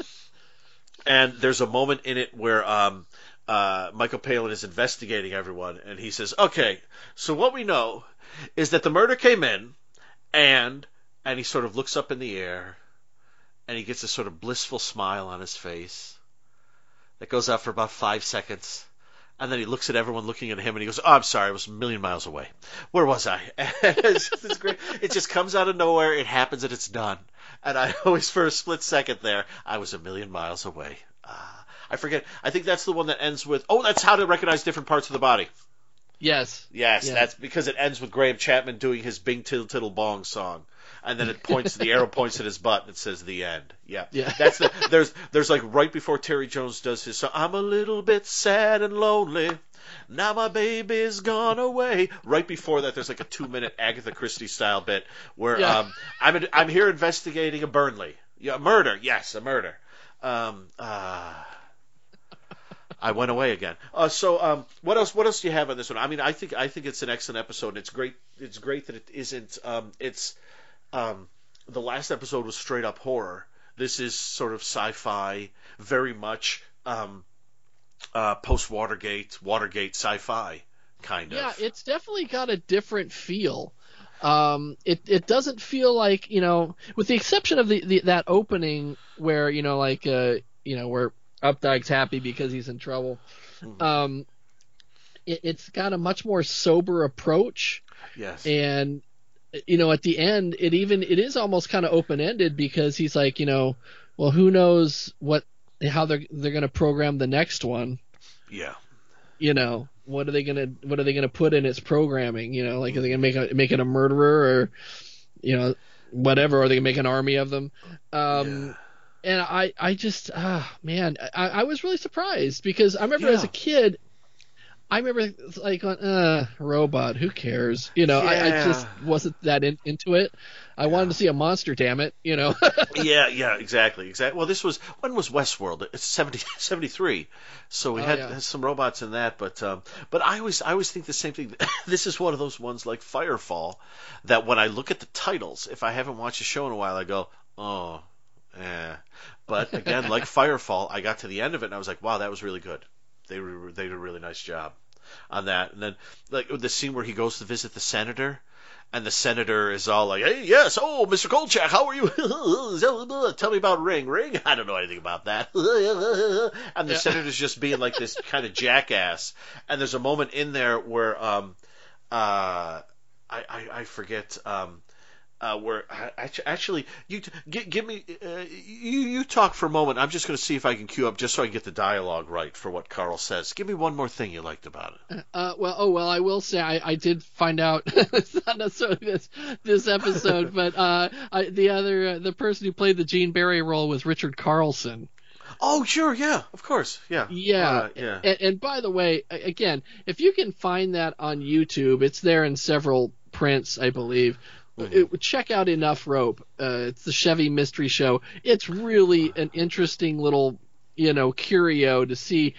and there's a moment in it where um, uh, Michael Palin is investigating everyone, and he says, "Okay, so what we know is that the murder came in, and and he sort of looks up in the air, and he gets a sort of blissful smile on his face that goes out for about five seconds." And then he looks at everyone looking at him and he goes, Oh, I'm sorry, I was a million miles away. Where was I? it's just, it's. It just comes out of nowhere. It happens and it's done. And I always, for a split second there, I was a million miles away. Uh, I forget. I think that's the one that ends with. Oh, that's how to recognize different parts of the body. Yes. Yes, Yeah. that's because it ends with Graham Chapman doing his Bing Tiddle Tiddle Bong song. And then it points the arrow points at his butt and it says the end. Yeah. Yeah. That's the there's there's like right before Terry Jones does his song I'm a little bit sad and lonely. Now my baby's gone away. Right before that there's like a two minute Agatha Christie style bit where Yeah. um I'm I'm here investigating a Burnley. Yeah, a murder. Yes, a murder. Um uh I went away again. Uh, so, um, what else? What else do you have on this one? I mean, I think I think it's an excellent episode. And it's great. It's great that it isn't. Um, it's um, the last episode was straight up horror. This is sort of sci-fi, very much um, uh, post Watergate, Watergate sci-fi kind Yeah, of. Yeah, it's definitely got a different feel. Um, it it doesn't feel like you know, with the exception of the, the that opening where you know like uh you know where Updyke's happy because he's in trouble. Mhm. Um, it, it's got a much more sober approach, yes. and you know at the end it even it is almost kind of open ended because he's like you know, well who knows what how they're they're gonna program the next one yeah. you know what are they gonna what are they gonna put in its programming you know like are they gonna make a make it a murderer or you know whatever are they gonna make an army of them um and i i just ah man I, I was really surprised because i remember as a kid i remember like going uh robot who cares you know I, I just wasn't that in, into it i wanted to see a monster damn it you know yeah, yeah, exactly, exactly. Well, this was when was Westworld? It's 70, 73. so we Oh, had, yeah. some robots in that. But um, but I always I always think the same thing. this is one of those ones like Firefall that when I look at the titles, if I haven't watched a show in a while, I go, oh, eh. But again, like Firefall, I got to the end of it and I was like, wow, that was really good. They were, they did a really nice job on that. And then like the scene where he goes to visit the senator and the senator is all like, "Hey, yes, oh, Mr. Kolchak, how are you? Tell me about Ring. Ring? I don't know anything about that." and the Yeah. senator's just being like this kind of jackass. And there's a moment in there where, um, uh, I, I, I forget, um, uh, where actually you give, give me uh, you you talk for a moment. I'm just going to see if I can cue up just so I can get the dialogue right for what Carl says. Give me one more thing you liked about it. Uh, well, oh well, I will say I, I did find out it's not necessarily this this episode, but uh, I, the other uh, the person who played the Gene Barry role was Richard Carlson. Oh, sure, yeah, of course, yeah, Yeah, Uh, yeah. And, and by the way, again, if you can find that on YouTube, it's there in several prints, I believe. Mhm. It, check out Enough Rope. Uh, it's the Chevy Mystery Show. It's really an interesting little, you know, curio to see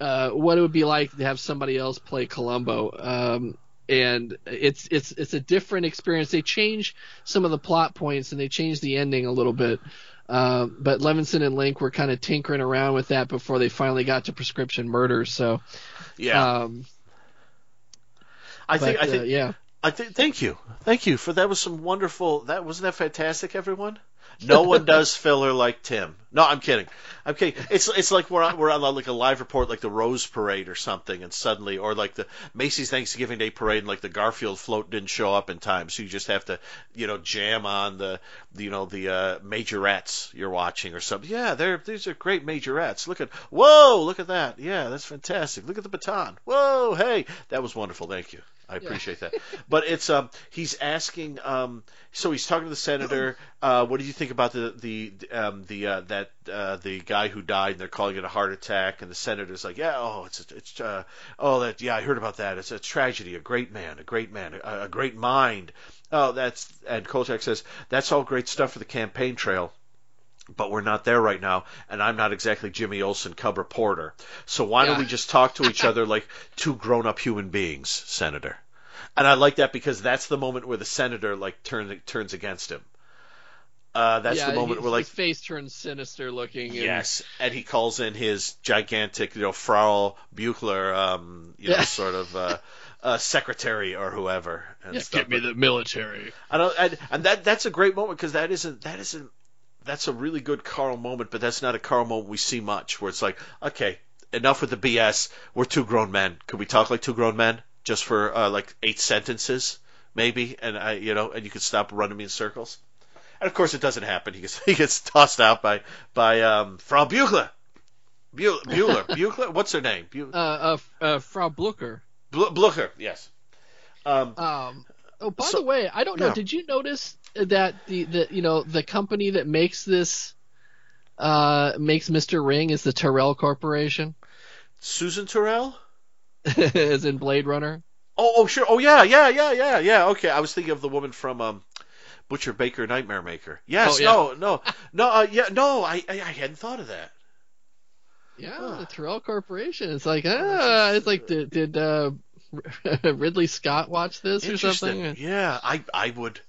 uh, what it would be like to have somebody else play Columbo. Um, and it's it's it's a different experience. They change some of the plot points and they change the ending a little bit. Uh, but Levinson and Link were kind of tinkering around with that before they finally got to Prescription Murder. So, yeah. um, I think, but, I think, uh, yeah. I think. Thank you, thank you for that. Was some wonderful. That wasn't that fantastic, everyone. No one does filler like Tim. No, I'm kidding. I'm kidding. It's it's like we're on, we're on like a live report, like the Rose Parade or something, and suddenly, or like the Macy's Thanksgiving Day Parade, and like the Garfield float didn't show up in time, so you just have to, you know, jam on the, the you know, the uh, majorettes you're watching or something. Yeah, they're these are great majorettes. Look at whoa, look at that. Yeah, that's fantastic. Look at the baton. Whoa, hey, that was wonderful. Thank you. I appreciate that. But it's um he's asking um so he's talking to the senator. Uh, what do you think about the the um the uh, that uh, the guy who died and they're calling it a heart attack and the senator's like yeah oh it's it's uh, oh that yeah I heard about that it's a tragedy a great man a great man a, a great mind oh that's and Kolchak says that's all great stuff for the campaign trail but we're not there right now, and I'm not exactly Jimmy Olsen, cub reporter. So why don't we just talk to each other like two grown-up human beings, Senator? And I like that because that's the moment where the senator like turns turns against him. Uh, that's yeah, the moment his, where like his face turns sinister looking. And, yes, and he calls in his gigantic, you know, Frau Buchler, um, you know, Yeah. sort of uh, uh, secretary or whoever. And Yeah, stuff. get me the military. I don't, and, and that that's a great moment because that isn't that isn't that's a really good Carl moment, but that's not a Carl moment we see much. Where it's like, okay, enough with the BS. We're two grown men. Could we talk like two grown men just for uh, like eight sentences, maybe? And I, you know, and you could stop running me in circles. And of course, it doesn't happen. He gets he gets tossed out by by um, Frau Buchler. Bueller. Bueller. Bueller. What's her name? Uh, uh, uh, Frau Blucher. Bl- Blucher. Yes. Um, Um. Oh, by So- the way, I don't know. yeah. Did you notice that the, the you know the company that makes this uh makes Mr. Ring is the Terrell Corporation, Susan Tyrrell. as in Blade Runner. Oh, oh, sure. Oh, yeah, yeah, yeah, yeah, yeah. Okay, I was thinking of the woman from um, Butcher Baker Nightmare Maker. Yes. Oh, yeah. No. No. No. Uh, yeah. No. I, I I hadn't thought of that. Yeah, Huh. the Terrell Corporation. It's like ah, it's like did, did uh, Ridley Scott watch this or something? Yeah. I I would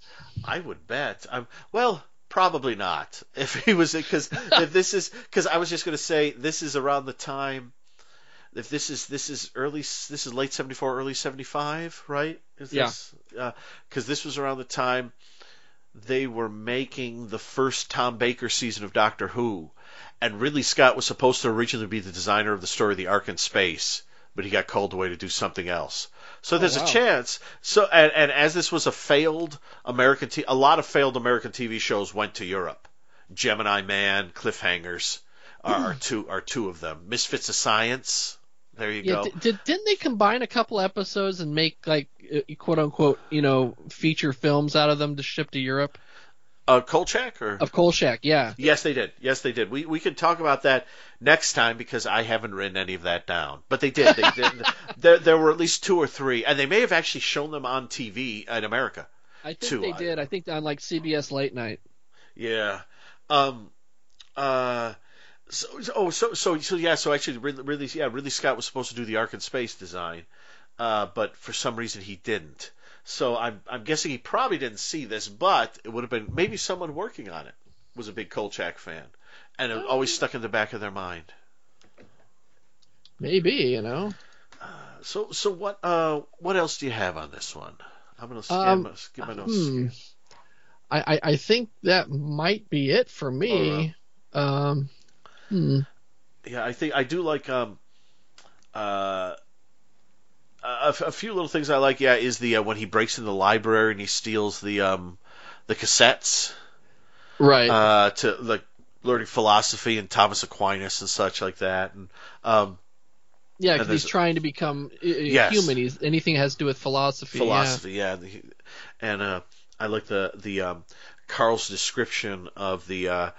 I would bet. Um. Well. Probably not. If he was, because if this is, because I was just going to say this is around the time. If this is this is early, this is late seventy four, early seventy five, right? Is Yeah. this? Uh, because this was around the time they were making the first Tom Baker season of Doctor Who, and Ridley Scott was supposed to originally be the designer of the story The Ark in Space, but he got called away to do something else. So oh, there's wow. a chance. So and, and as this was a failed American, t- a lot of failed American TV shows went to Europe. Gemini Man, Cliffhangers are, are two are two of them. Misfits of Science. There you Yeah, go. did, did didn't they combine a couple episodes and make like uh, quote unquote you know feature films out of them to ship to Europe Uh, Kolchak or of Kolchak? Yeah, Yes, they did. Yes, they did. We we could talk about that next time because I haven't written any of that down. But they did. They did. there there were at least two or three, and they may have actually shown them on TV in America. I think Two, they I- did. I think on like CBS late night. Yeah. Um. Uh. So, so- oh, so so so yeah. So actually, Ridley yeah, Ridley Scott was supposed to do the Ark in Space design, uh, but for some reason he didn't. So I'm I'm guessing he probably didn't see this, but it would have been maybe someone working on it was a big Kolchak fan, and it always stuck in the back of their mind. Maybe you know. So so what uh what else do you have on this one? I'm gonna scan Um, my, get my notes. Hmm. I, I I think that might be it for me. Um. Hmm. Yeah, I think I do like um uh a, a few little things I like. Yeah, is the uh, when he breaks in the library and he steals the um the cassettes Right. uh to like learning philosophy and Thomas Aquinas and such like that and um yeah, because he's trying to become uh, Yes. human. He's anything has to do with philosophy. yeah. philosophy yeah, the, and uh I like the the um Carl's description of the uh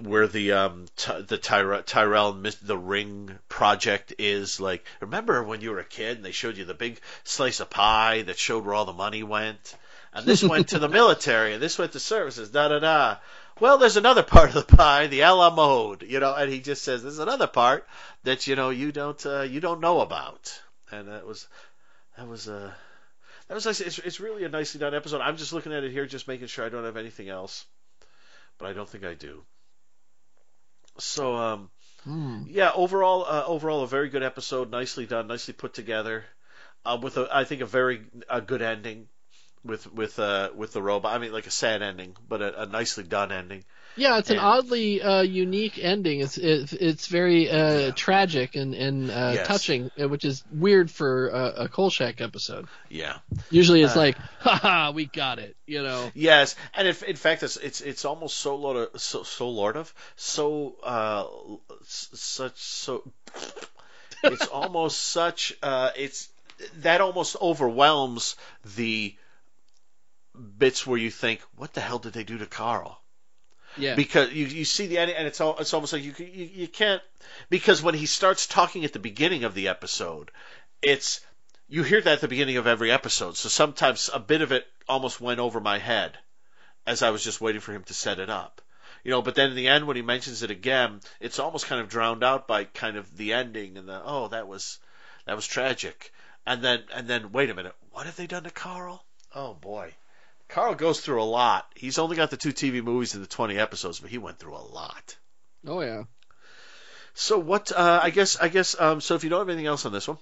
where the um t- the Tyre- Tyrell the Ring project is like remember when you were a kid and they showed you the big slice of pie that showed where all the money went and this went to the military and this went to services da da da well there's another part of the pie the a la mode you know and he just says there's another part that you know you don't uh, you don't know about and that was that was uh that was nice. It's, it's really a nicely done episode. I'm just looking at it here, just making sure I don't have anything else, but I don't think I do. So, um, Hmm. yeah, overall, uh, overall, a very good episode. Nicely done, nicely put together, uh, with a, I think a very a good ending, with with uh with the robot. I mean, like a sad ending, but a, a nicely done ending. Yeah, it's an oddly uh, unique ending. It's it, it's very uh, Yeah. tragic and and uh, Yes. touching, uh, which is weird for a, a Kolchak episode. Yeah. Usually, it's Uh, like, haha, we got it. You know. Yes, and if, in fact, it's it's it's almost so lord of, so, so lord of so uh such so it's almost such uh it's that almost overwhelms the bits where you think what the hell did they do to Carl Yeah. because you you see the ending and it's all it's almost like you you, you can't because when he starts talking at the beginning of the episode it's you hear that at the beginning of every episode. So sometimes a bit of it almost went over my head as I was just waiting for him to set it up. You know but then in the end when he mentions it again it's almost kind of drowned out by kind of the ending and the oh that was that was tragic. And then and then wait a minute what have they done to Carl? Oh boy Carl goes through a lot. He's only got the two TV movies and the 20 episodes, but he went through a lot. oh yeah. So what? Uh, I guess. I guess. Um, so if you don't have anything else on this one,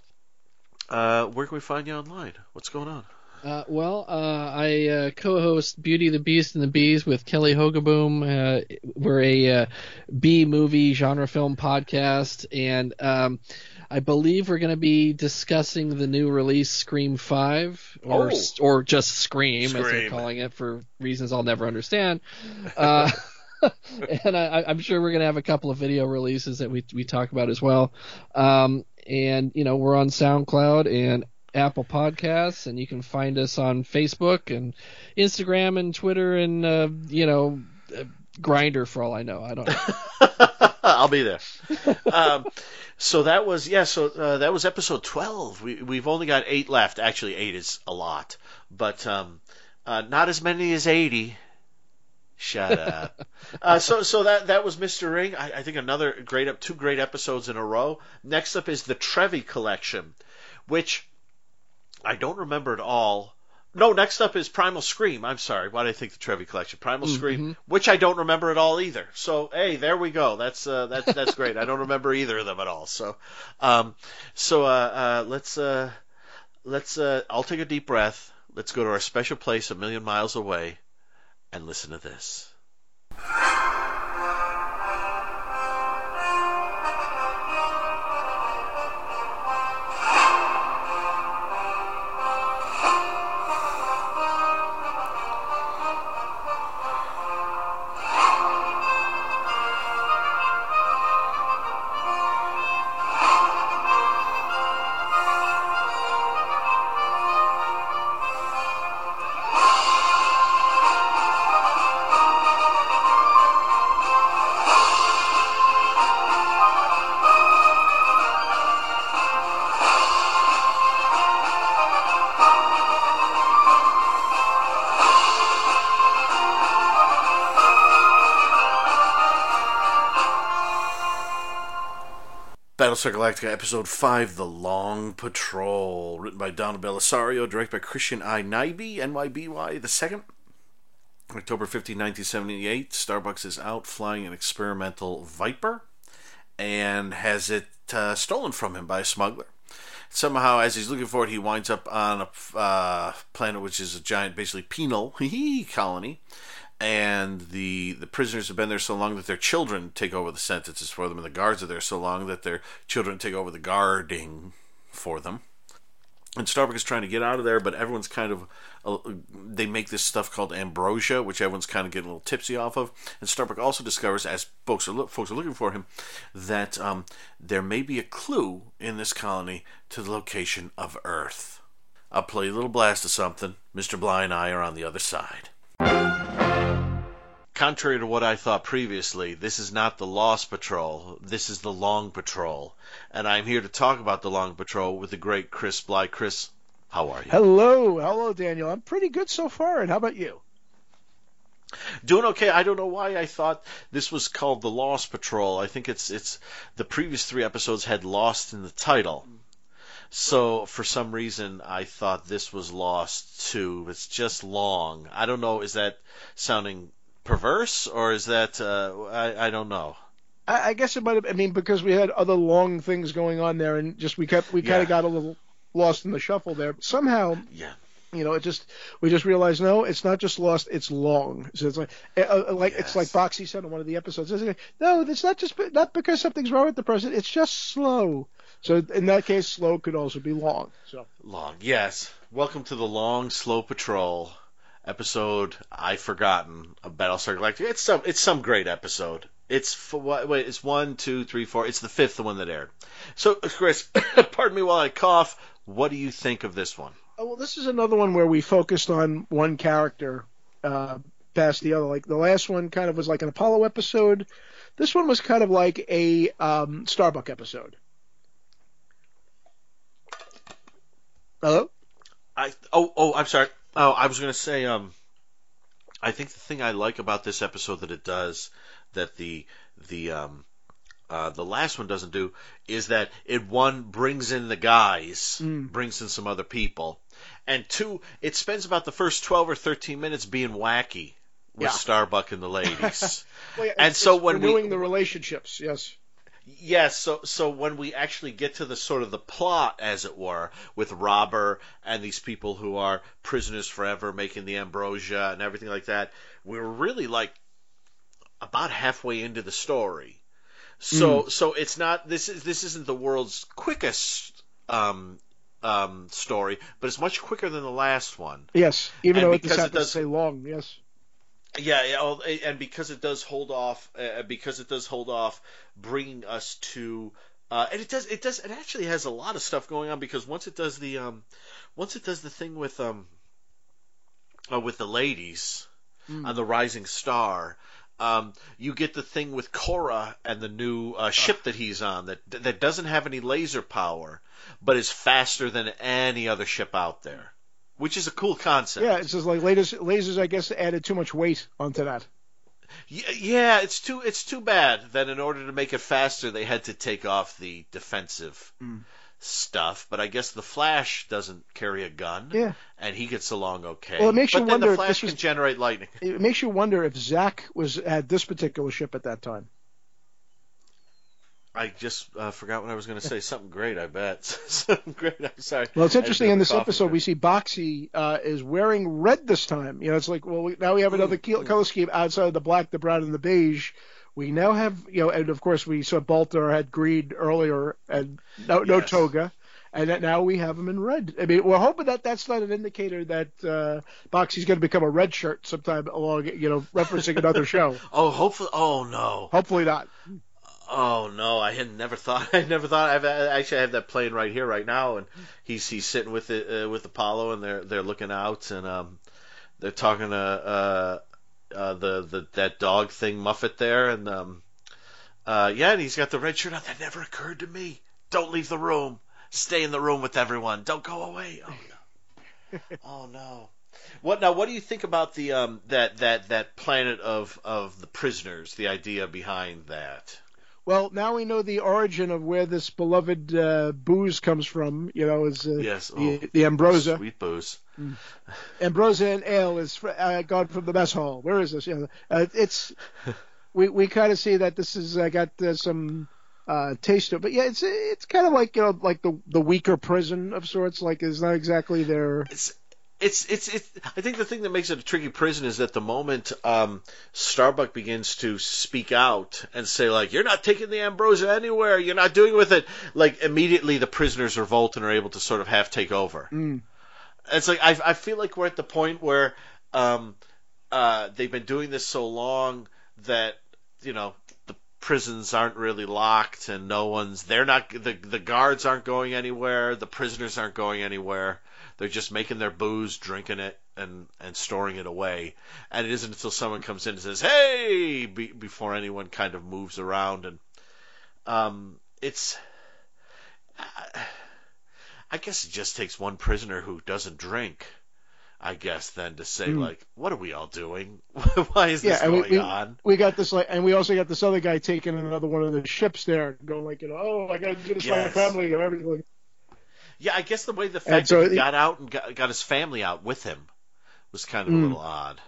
uh, where can we find you online? What's going on? Uh, well, uh, I uh, co-host Beauty, the Beast, and the Bees with Kelly Hogaboom. Uh, we're a uh, B movie genre film podcast, and um, I believe we're going to be discussing the new release Scream Five, or Oh. or just Scream, as they're calling it for reasons I'll never understand. Uh, and I, I'm sure we're gonna have a couple of video releases that we we talk about as well. Um, and you know we're on SoundCloud and Apple Podcasts, and you can find us on Facebook and Instagram and Twitter and uh, you know uh, Grindr for all I know. I don't know. I'll be there. um, so that was yeah. So uh, that was episode twelve. We we've only got eight left. Actually, eight is a lot, but um, uh, not as many as eighty. Shut up. uh, so so that that was Mr. Ring. I, I think another great up two great episodes in a row. Next up is the Trevi collection, which I don't remember at all. No, next up is Primal Scream. I'm sorry. Why did I think the Trevi collection? Primal mm-hmm. Scream, which I don't remember at all either. So hey, there we go. That's uh, that's that's great. I don't remember either of them at all. So, um, so uh, uh, let's uh, let's uh, I'll take a deep breath. Let's go to our special place a million miles away, and listen to this. Battlestar Galactica Episode 5, The Long Patrol, written by Donald Bellisario, directed by Christian I. Nyby, NYBY the second. October 15, 1978, Starbucks is out flying an experimental Viper and has it uh, stolen from him by a smuggler. Somehow, as he's looking for it, he winds up on a uh, planet which is a giant, basically penal colony and the the prisoners have been there so long that their children take over the sentences for them, and the guards are there so long that their children take over the guarding for them. And Starbuck is trying to get out of there, but everyone's kind of uh, they make this stuff called ambrosia, which everyone's kind of getting a little tipsy off of. And Starbuck also discovers, as folks are folks are looking for him, that um, there may be a clue in this colony to the location of Earth. I'll play a little blast of something. Mr. Bly and I are on the other side contrary to what I thought previously, this is not the Lost Patrol. This is the Long Patrol. And I'm here to talk about the Long Patrol with the great Chris Bly. Chris, how are you? Hello. Hello, Daniel. I'm pretty good so far. And how about you? Doing okay. I don't know why I thought this was called the Lost Patrol. I think it's it's the previous three episodes had Lost in the title. So for some reason I thought this was Lost too. It's just long. I don't know. Is that sounding perverse, or is that uh, I, I don't know. I, I guess it might have. I mean, because we had other long things going on there, and just we kept we kind of got a little lost in the shuffle there. But somehow, yeah, you know, it just we just realized no, it's not just lost, it's long. So it's like uh, uh like yes. it's like Boxey said in one of the episodes. It's like, no, it's not just not because something's wrong with the person. It's just slow. So in that case, slow could also be long. So long, yes. Welcome to the long, slow patrol episode I've forgotten of Battlestar Galactica. It's some it's some great episode. It's for, wait, it's one, two, three, four. It's the fifth one that aired. So, Chris, pardon me while I cough. What do you think of this one? Oh, well, this is another one where we focused on one character uh, past the other. Like the last one, kind of was like an Apollo episode. This one was kind of like a um, Starbuck episode. Hello. I oh oh I'm sorry. Oh, I was going to say, um, I think the thing I like about this episode that it does that the the um, uh, the last one doesn't do is that it one brings in the guys, mm. brings in some other people, and two, it spends about the first twelve or thirteen minutes being wacky with yeah. Starbuck and the ladies. well, yeah, and so when renewing we, the relationships, yes. Yes, so so when we actually get to the sort of the plot, as it were, with Robber and these people who are prisoners forever, making the ambrosia and everything like that, we're really like about halfway into the story. So mm. so it's not this is this isn't the world's quickest um, um, story, but it's much quicker than the last one. Yes, even and though it it does say long. Yes Yeah, yeah, and because it does hold off, uh, because it does hold off bringing us to, uh, and it does, it does, it actually has a lot of stuff going on because once it does the, um, once it does the thing with, um, uh, with the ladies Mm. on the Rising Star, um, you get the thing with Cora and the new uh, ship that he's on that that doesn't have any laser power, but is faster than any other ship out there, which is a cool concept. Yeah, it's just like lasers. Lasers, I guess, added too much weight onto that. Yeah, it's too it's too bad that in order to make it faster, they had to take off the defensive Mm. stuff. But I guess the Flash doesn't carry a gun, Yeah. and he gets along okay. Well, it makes but you then wonder the if Flash this can was- generate lightning. It makes you wonder if Zach was at this particular ship at that time. I just uh, forgot what I was going to say. Something great, I bet. Something great. I'm sorry. Well, it's interesting in this episode there. we see Boxey uh, is wearing red this time. You know, it's like well, we, now we have another color scheme outside of the black, the brown, and the beige. We now have you know, and of course we saw Baltar had green earlier and no no toga, and that now we have him in red. I mean, we're hoping that that's not an indicator that uh, Boxey's going to become a red shirt sometime along, you know, referencing another show. Oh, hopefully. Oh no. Hopefully not. Oh no, I had never thought. I never thought. I've I actually I have that playing right here, right now, and he's he's sitting with it uh, with Apollo, and they're they're looking out, and um, they're talking to uh, uh, the the that dog thing Muffit there, and um, uh, yeah, and he's got the red shirt on. That never occurred to me. Don't leave the room. Stay in the room with everyone. Don't go away. Oh no. oh no. What now? What do you think about the um that that that planet of of the prisoners? The idea behind that. Well, now we know the origin of where this beloved uh, booze comes from. You know, is uh, Yes. the, Oh, the Ambrosia. Sweet booze. Ambrosia and ale is fr- uh, gone from the mess hall. Where is this? You know, uh, it's we we kind of see that this has uh, got uh, some uh, taste to it, but yeah, it's it's kind of like you know like the the weaker prison of sorts. Like it's not exactly their It's it's it's it's. I think the thing that makes it a tricky prison is that the moment um, Starbuck begins to speak out and say like, "You're not taking the ambrosia anywhere. You're not doing with it," like immediately the prisoners revolt and are able to sort of half take over. Mm. It's like I I feel like we're at the point where um, uh, they've been doing this so long that you know the prisons aren't really locked and no one's they're not the the guards aren't going anywhere the prisoners aren't going anywhere they're just making their booze drinking it and and storing it away and it isn't until someone comes in and says hey be, before anyone kind of moves around and um it's I, I guess it just takes one prisoner who doesn't drink I guess then to say Mm. like what are we all doing why is yeah. this And we, going we, on we got this like, and we also got this other guy taking in another one of the ships there, going like you know, oh, I got to do this for my family and everything. Yeah, I guess the way the And fact so that he it- got out and got, got his family out with him was kind of a Mm. little odd.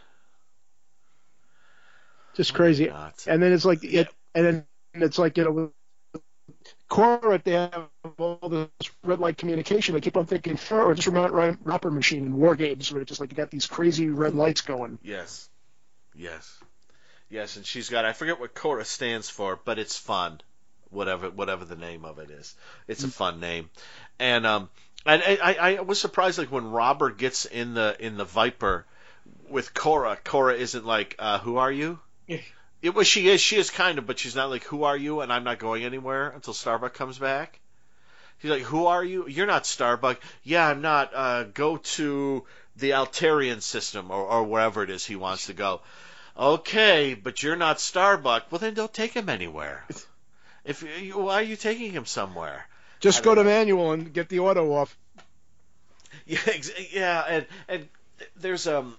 Just crazy. And then it's like, Yeah. it, and then it's like you know, Cora, they have all this red light communication. They keep on thinking, sure, or just remote ri- WOPR machine in war games, where it's just like you got these crazy red lights going. Yes, yes, yes. And she's got I forget what Cora stands for, but it's fun. Whatever whatever the name of it is, it's a fun name. And um, and I, I I was surprised like when Robert gets in the in the Viper with Cora. Cora isn't like, uh, who are you? Yeah. It was she is she is kind of, but she's not like who are you, and I'm not going anywhere until Starbuck comes back. He's like, who are you? You're not Starbuck. Yeah, I'm not. Uh, go to the Altarian system or, or wherever it is he wants to go. Okay, but you're not Starbuck. Well, then don't take him anywhere. If you, why are you taking him somewhere? Just I go to know. manual and get the auto off. Yeah, ex- yeah, and and there's um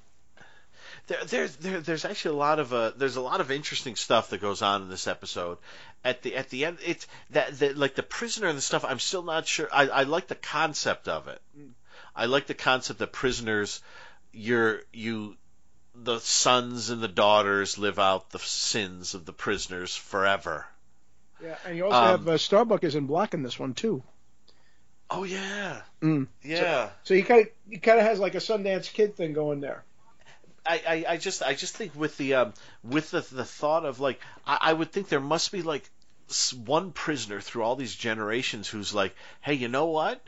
there, there's there, there's actually a lot of uh there's a lot of interesting stuff that goes on in this episode. At the at the end, it's that, that like the prisoner and the stuff. I'm still not sure. I I like the concept of it. I like the concept that prisoners, you're you, the sons and the daughters live out the sins of the prisoners forever. Yeah, and you also Um, have uh, Starbuck is in black in this one too. Oh yeah, Mm. yeah. So he kind of he kind of has like a Sundance Kid thing going there. I, I, I just I just think with the um, with the the thought of like I, I would think there must be like one prisoner through all these generations who's like, hey, you know what?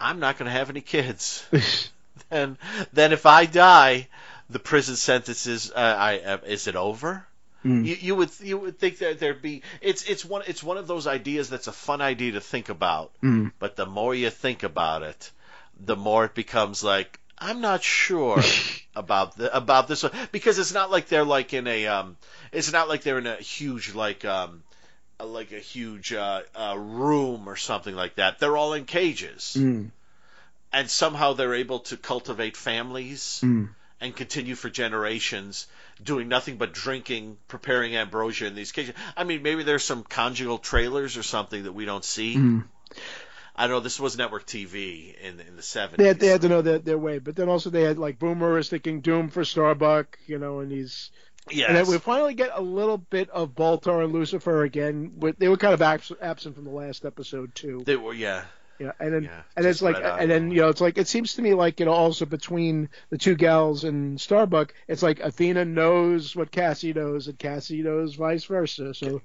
I'm not going to have any kids. then then if I die, the prison sentences. Uh, I uh, is it over? Mm. You, you would you would think that there'd be it's it's one it's one of those ideas that's a fun idea to think about, Mm. but the more you think about it, the more it becomes like I'm not sure about the about this one because it's not like they're like in a um it's not like they're in a huge like um like a huge uh, uh, room or something like that. They're all in cages, Mm. and somehow they're able to cultivate families Mm. and continue for generations doing nothing but drinking, preparing ambrosia in these cages. I mean, maybe there's some conjugal trailers or something that we don't see. Mm. I don't know. This was network TV in in the seventies. They had, they had to know their, their way, but then also they had like Boomer is thinking Doom for Starbuck, you know, and he's yes. and then we finally get a little bit of Baltar and Lucifer again. But they were kind of abs- absent from the last episode too. they were yeah. Yeah, and then Yeah, and it's like right and then you know it's like it seems to me like you know also between the two gals and Starbuck, it's like Athena knows what Cassie knows and Cassie knows vice versa. So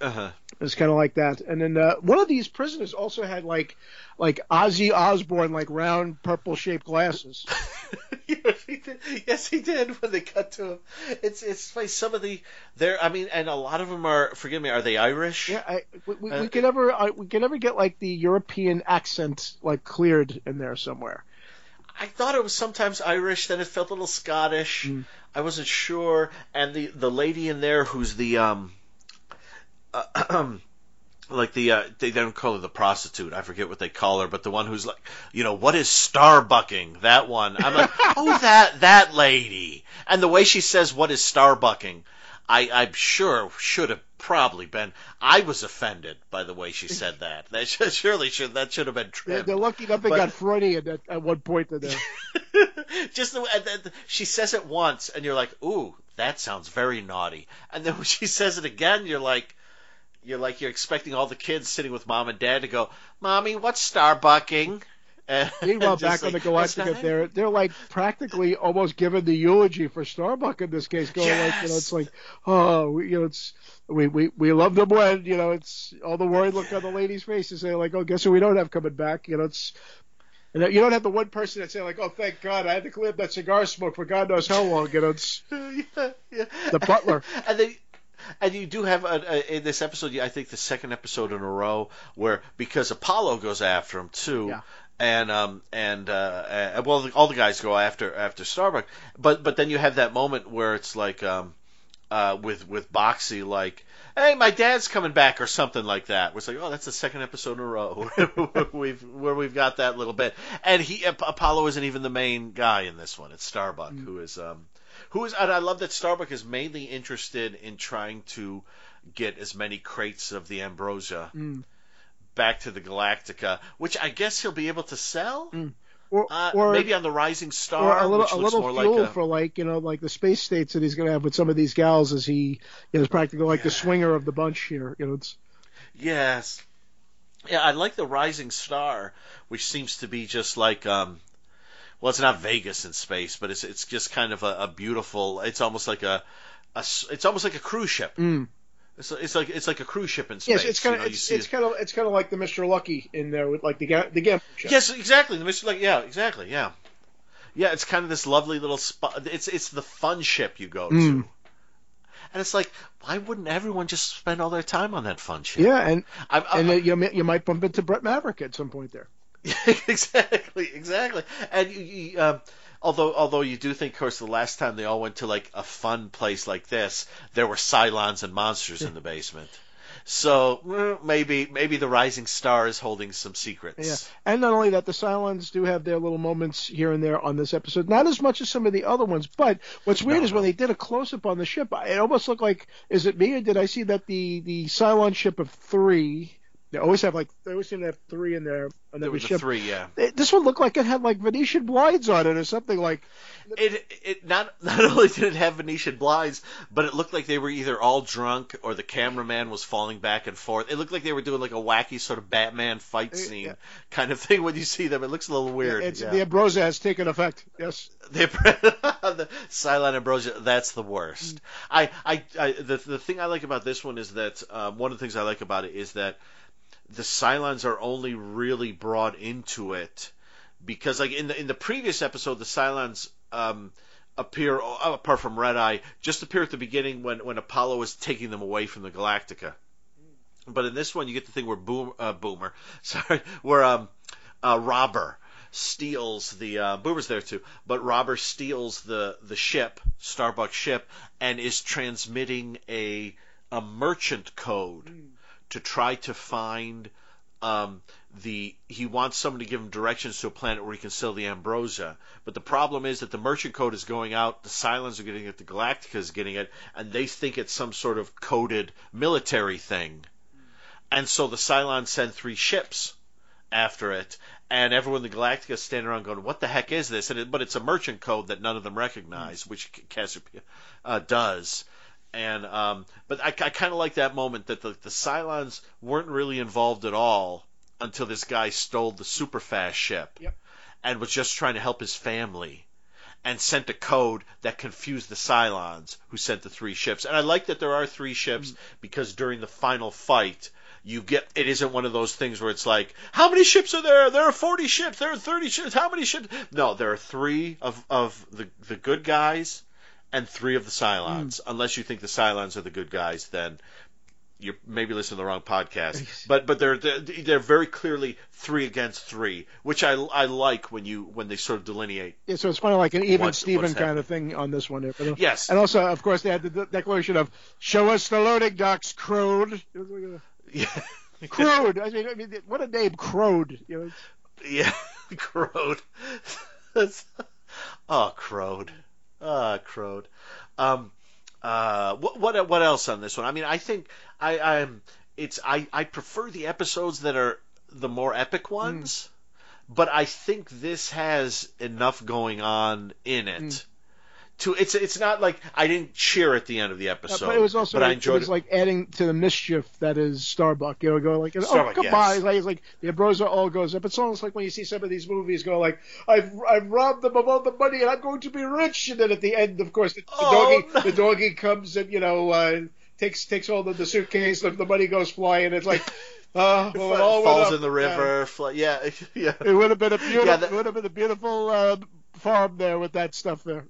Uh-huh. it's kind of like that. And then uh, one of these prisoners also had like like Ozzy Osbourne like round purple shaped glasses. yes, he did. Yes, he did. When they cut to him, it's it's funny. Some of the there. I mean, and a lot of them are. Forgive me. Are they Irish? Yeah, I, we, we, Uh, we could ever uh, we could ever get like the European accent like cleared in there somewhere. I thought it was sometimes Irish, then it felt a little Scottish. Mm. I wasn't sure. And the the lady in there who's the um, uh, like the uh, they don't call her the prostitute. I forget what they call her, but the one who's like, you know, what is starbucking? That one. I'm like, oh, that that lady. And the way she says, what is starbucking? I, I'm sure should have probably been. I was offended by the way she said that. That should, surely should that should have been trimmed. they're lucky enough they But- got Freudian at, at one point in there. just the and then she says it once, and you're like, "Ooh, that sounds very naughty." And then when she says it again, you're like, you're like you're expecting all the kids sitting with mom and dad to go, "Mommy, what's starbucking?" And Meanwhile, back on the like, Galactica, they're they're like practically almost giving the eulogy for Starbuck in this case, going like, you know, Yes. it's like, oh, we, you know, it's we we we love them when you know it's all the worried look on the ladies' faces. They're like, oh, guess who we don't have coming back? You know, it's. And you don't have the one person that say like, "Oh, thank God, I had to clear up that cigar smoke for God knows how long." You know, it's yeah, yeah. the butler. and they and you do have a, a, in this episode I think the second episode in a row where because Apollo goes after him too Yeah. and um and uh, uh well all the guys go after after Starbuck but but then you have that moment where it's like um uh with with Boxey like hey my dad's coming back or something like that it's like oh that's the second episode in a row where we've where we've got that little bit and he Apollo isn't even the main guy in this one it's Starbuck Mm. who is um who is and I love that Starbuck is mainly interested in trying to get as many crates of the ambrosia Mm. back to the Galactica, which I guess he'll be able to sell. Mm. Or Uh, or maybe on the Rising or Star, a little which a looks little more fuel like a, for like you know like the space states that he's going to have with some of these gals as he you know, is practically like the swinger of the bunch here. You know, it's yes. Yeah, I like the Rising Star, which seems to be just like um, well, it's not Vegas in space, but it's it's just kind of a, a beautiful. It's almost like a, a s- it's almost like a cruise ship. Mm. It's, it's like it's like a cruise ship in space. yes, it's kind you of know, it's, it's kind of it's kind of like the Mister Lucky in there with like the ga- the gambling ship. Yes, exactly. The Mr. Like, yeah, exactly, yeah, yeah. It's kind of this lovely little spot. It's it's the fun ship you go to, Mm. and it's like, why wouldn't everyone just spend all their time on that fun ship? Yeah, and I, I, and uh, you you might bump into Brett Maverick at some point there. exactly, exactly. And you, you, um, although although you do think, of course, the last time they all went to like a fun place like this, there were Cylons and monsters in the basement. So maybe maybe the Rising Star is holding some secrets. Yeah, and not only that, the Cylons do have their little moments here and there on this episode. Not as much as some of the other ones, but what's weird No, is when they did a close up on the ship, it almost looked like is it me or did I see that the the Cylon ship of three? They always have like they always seem to have three in there on There every were the ship. three, yeah. It- This one looked like it had like Venetian blinds on it or something like. It it not not only did it have Venetian blinds, but it looked like they were either all drunk or the cameraman was falling back and forth. It looked like they were doing like a wacky sort of Batman fight scene yeah. kind of thing when you see them. It looks a little weird. It's, yeah. The Ambrosia has taken effect. Yes. the, the Cylon Ambrosia, that's the worst. I, I, I, the, the thing I like about this one is that um, one of the things I like about it is that the Cylons are only really brought into it because, like in the in the previous episode, the Cylons um, appear uh, apart from Red Eye, just appear at the beginning when when Apollo is taking them away from the Galactica. But in this one, you get the thing where Boom, uh, Boomer, sorry, where um, uh, Robber steals the uh, Boomer's there too, but Robber steals the the ship, Starbuck ship, and is transmitting a a merchant code to try to find um, the he wants someone to give him directions to a planet where he can sell the ambrosia. But the problem is that the merchant code is going out, the Cylons are getting it, the Galactica is getting it, and they think it's some sort of coded military thing. And so the Cylons send three ships after it, and everyone in the Galactica is standing around going, "What the heck is this?" And it, but it's a merchant code that none of them recognize, which Cassiopeia uh, does. And um, but I, I kind of like that moment that the, the Cylons weren't really involved at all until this guy stole the super fast ship Yep. and was just trying to help his family and sent a code that confused the Cylons who sent the three ships. And I like that there are three ships because during the final fight you get it isn't one of those things where it's like how many ships are there? There are 40 ships. There are 30 ships. How many ships? No there are 3 of of the the good guys and 3 of the Cylons hmm. unless you think the Cylons are the good guys then you're maybe listening to the wrong podcast, but but they're, they're they're very clearly three against three, which I I like when you when they sort of delineate. Yeah, so it's kind of like an even Steven kind of thing on this one. Yes. And also, of course, they had the de- declaration of "Show us the loading docks, Crowd." It Yeah, a- I mean, I mean, what a name, Crowd. You know, yeah, Crowed. Oh, Crowed. Ah, Crowed. Um, uh, what what what else on this one? I mean, I think I I'm it's I I prefer the episodes that are the more epic ones, but I think this has enough going on in it. To it's it's not like I didn't cheer at the end of the episode, but it was also but I like, enjoyed it was like adding to the mischief that is Starbuck. You know, go like, oh, Starbuck, come yes. It's like, like the Ambrosia all goes up. It's almost like when you see some of these movies go like, I've I've robbed them of all the money and I'm going to be rich. And then at the end, of course, the, the Oh, doggy no. the doggy comes and you know uh, takes takes all the, the suitcase and the money goes flying. It's like, uh, well, it all falls up. in the Yeah. river. Yeah, yeah. It would have been a beautiful, Yeah, that- it would have been a beautiful uh, farm there with that stuff there.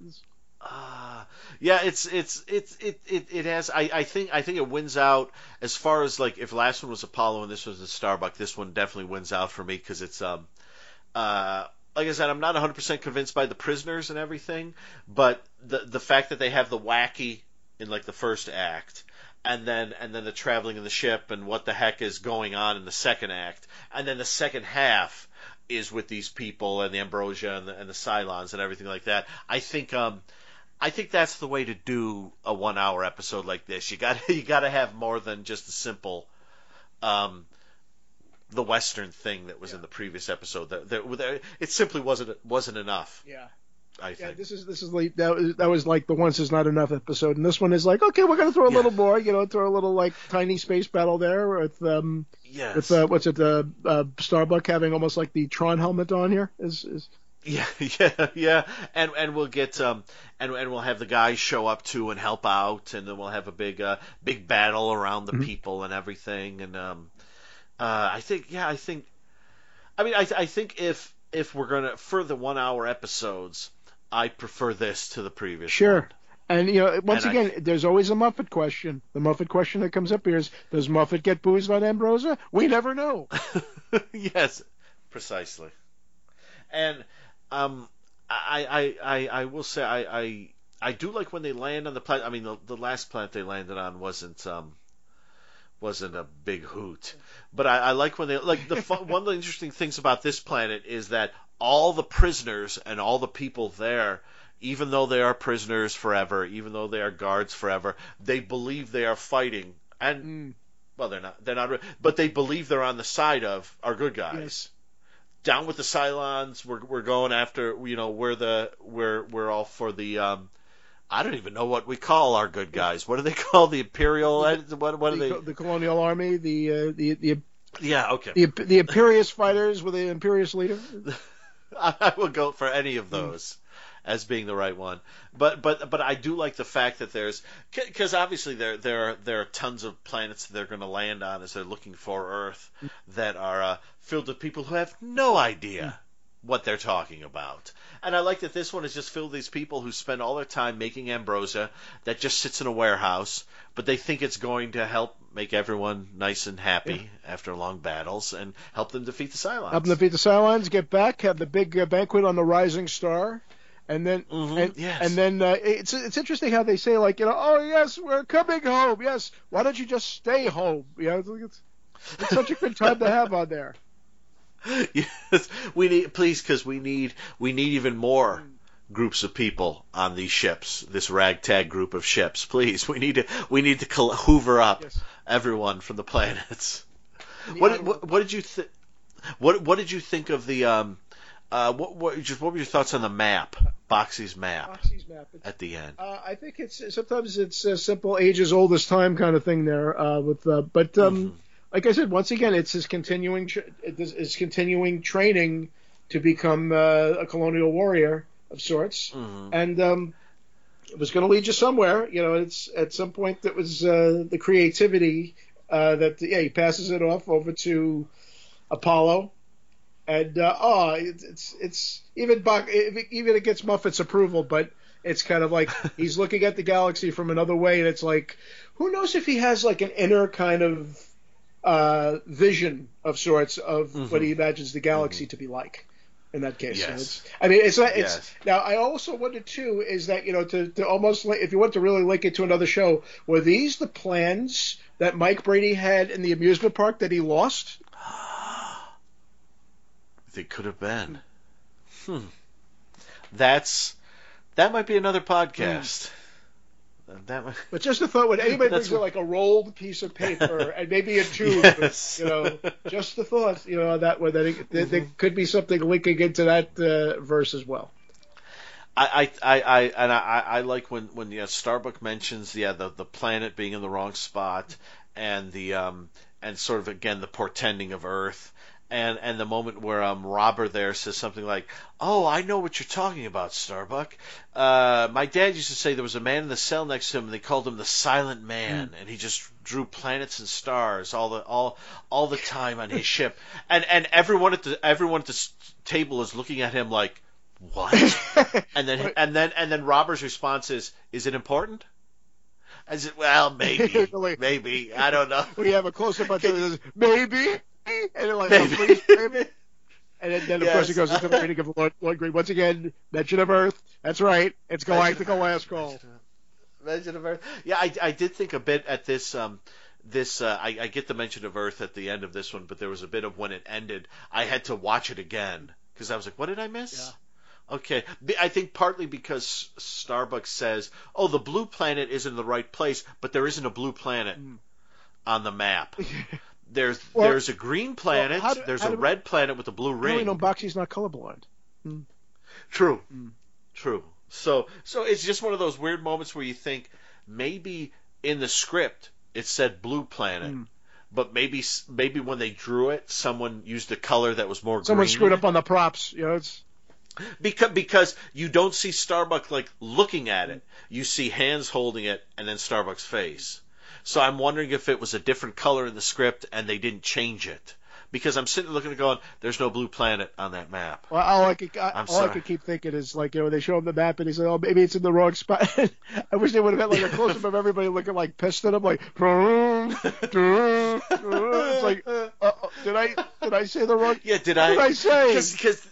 Ah, yeah, it's it's it's it it, it has. I, I think I think it wins out as far as like if last one was Apollo and this was the Starbuck, this one definitely wins out for me because it's um uh like I said, I'm not 100% convinced by the prisoners and everything, but the the fact that they have the wacky in like the first act, and then and then the traveling in the ship and what the heck is going on in the second act, and then the second half is with these people and the ambrosia and the, and the Cylons and everything like that. I think um I think that's the way to do a one hour episode like this. You got you got to have more than just a simple um the western thing that was in the previous episode. That, that, that it simply wasn't wasn't enough. Yeah. I Yeah, think. this is this is like that was that was like the once is not enough episode, and this one is like okay, we're gonna throw a Yeah. little more, you know, throw a little like tiny space battle there with um yes. with uh, what's it uh, uh Starbuck having almost like the Tron helmet on here is is Yeah, yeah, yeah, and and we'll get um and and we'll have the guys show up too and help out, and then we'll have a big uh big battle around the people and everything, and um uh I think yeah I think I mean I I think if if we're gonna for the one hour episodes I prefer this to the previous sure. one. And you know, once And I- again, there's always a Muffit question. The Muffit question that comes up here is: Does Muffit get boozed on Ambrosia? We never know. yes, precisely. And um, I, I, I, I will say I, I, I do like when they land on the planet. I mean, the, the last planet they landed on wasn't um, wasn't a big hoot, but I, I like when they like the fun, one of the interesting things about this planet is that all the prisoners and all the people there. Even though they are prisoners forever, even though they are guards forever, they believe they are fighting, and Mm. well, they're not. They're not. But they believe they're on the side of our good guys. Yes. Down with the Cylons. We're we're going after. You know, we're the we're we're all for the. Um, I don't even know what we call our good guys. What do they call the Imperial? What what are The, they? the colonial army, the uh, the the Yeah. Okay. the the Imperious fighters with the Imperious leader. I, I will go for any of those as being the right one. But but but I do like the fact that there's because obviously there there are there are tons of planets that they're going to land on as they're looking for Earth that are uh, filled with people who have no idea what they're talking about. And I like that this one is just filled with these people who spend all their time making ambrosia that just sits in a warehouse, but they think it's going to help make everyone nice and happy yeah. after long battles and help them defeat the Cylons. Help them defeat the Cylons, get back, have the big uh, banquet on the Rising Star. And then, mm-hmm, and, yes. and then uh, it's it's interesting how they say like you know oh yes we're coming home yes why don't you just stay home you know it's, it's such a good time to have on there. yes, we need please because we need we need even more groups of people on these ships. This ragtag group of ships, please. We need to we need to hoover up yes. everyone from the planets. The what, what, what did you think? What what did you think of the um? Uh, what what just what were your thoughts on the map, Boxey's map? Boxey's map at the end. Uh, I think it's sometimes it's a simple age as old as time kind of thing there. Uh, with uh, but um. Mm-hmm like I said, once again, it's his continuing his continuing training to become uh, a colonial warrior of sorts, mm-hmm. and um, it was going to lead you somewhere. You know, it's at some point that was uh, the creativity uh, that yeah he passes it off over to Apollo, and uh, oh, it's it's, it's even Buck, even it gets Muffit's approval, but it's kind of like he's looking at the galaxy from another way, and it's like who knows if he has like an inner kind of uh, vision of sorts of mm-hmm. what he imagines the galaxy mm-hmm. to be like in that case. Yes. I mean, it's not. It's yes. now. I also wonder too is that you know to, to almost if you want to really link it to another show, were these the plans that Mike Brady had in the amusement park that he lost? They could have been. Hmm. That's that might be another podcast. Mm. That was, but just a thought when anybody brings what, like a rolled piece of paper and maybe a tube, yes. you know, just the thought, you know, that way that it, mm-hmm. there could be something linking into that uh, verse as well. I, I, I, and I, I like when when yeah, Starbuck mentions yeah the the planet being in the wrong spot and the um and sort of again the portending of Earth and and the moment where um Robber there says something like, "Oh, I know what you're talking about, Starbuck. Uh, my dad used to say there was a man in the cell next to him, and they called him the Silent Man, mm. and he just drew planets and stars all the all all the time on his ship, and and everyone at the everyone at the table is looking at him like, what? and then and then and then Robber's response is, "Is it important?" I said, well, maybe, maybe. I don't know. We have a close up on this. Maybe and they're like, oh, please, And then, then of yes. course, he goes into the reading of Lord, Lord Green. Once again, mention of Earth. That's right. It's Galactica last call. Mention of Earth. Yeah, I, I did think a bit at this. Um, this uh, I, I get the mention of Earth at the end of this one, but there was a bit of when it ended. I had to watch it again because I was like, what did I miss? Yeah. Okay, I think partly because Starbucks says, "Oh, the blue planet is in the right place, but there isn't a blue planet mm. on the map." There's well, there's a green planet. Well, do, there's a red planet with a blue ring. You know, Boxey's not colorblind. Hmm. True, mm. true. So so it's just one of those weird moments where you think maybe in the script it said blue planet. Mm. But maybe maybe when they drew it, someone used a color that was more. Someone green. screwed up on the props. You know, it's because because you don't see Starbuck like looking at it. You see hands holding it and then Starbuck's face. So I'm wondering if it was a different color in the script and they didn't change it. Because I'm sitting looking and going, there's no blue planet on that map. Well, all I could, I, all I could keep thinking is like, you know, they show him the map and he said, oh, maybe it's in the wrong spot. I wish they would have had like a close up of everybody looking like pissed at him, like, it's like, uh, did I, did I say the wrong? Yeah, did I? Did I say? Because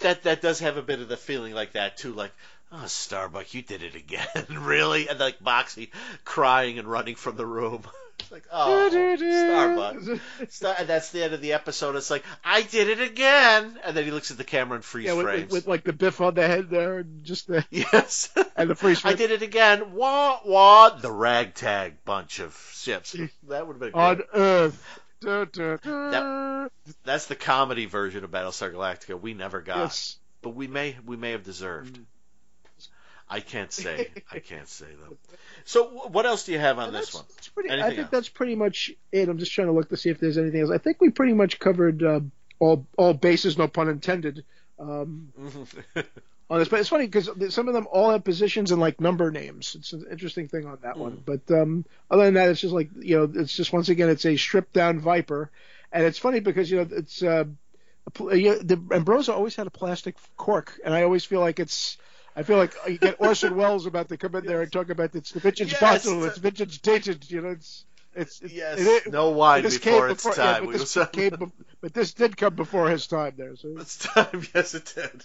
that that does have a bit of the feeling like that too, like oh, Starbuck, you did it again, really? And like Boxey crying and running from the room. It's like, oh, Starbuck. Star- and that's the end of the episode. It's like, I did it again. And then he looks at the camera and freeze yeah, with, frames. With, with, like the biff on the head there, and just the yes, and the freeze. Frame. I did it again. Wah wah. The ragtag bunch of ships. That would have been on. Earth. Da, da, da. That, that's the comedy version of Battlestar Galactica. We never got, yes. but we may we may have deserved. Mm. I can't say. I can't say though. So what else do you have on this one? Pretty, I think else? that's pretty much it. I'm just trying to look to see if there's anything else. I think we pretty much covered uh, all all bases, no pun intended. Um, on this, but it's funny because some of them all have positions and like number names. It's an interesting thing on that mm. one. But um, other than that, it's just like you know, it's just once again, it's a stripped down Viper, and it's funny because you know it's. Uh, the Ambrosia always had a plastic cork, and I always feel like it's. I feel like you get Orson Welles about to come in there and talk about it's the vintage Yes. bottle, it's vintage dated, you know, it's it's it, Yes, it- no wine this before came its before- time. Yeah, but, this came bef- but this did come before his time there. So It's time. Yes, it did.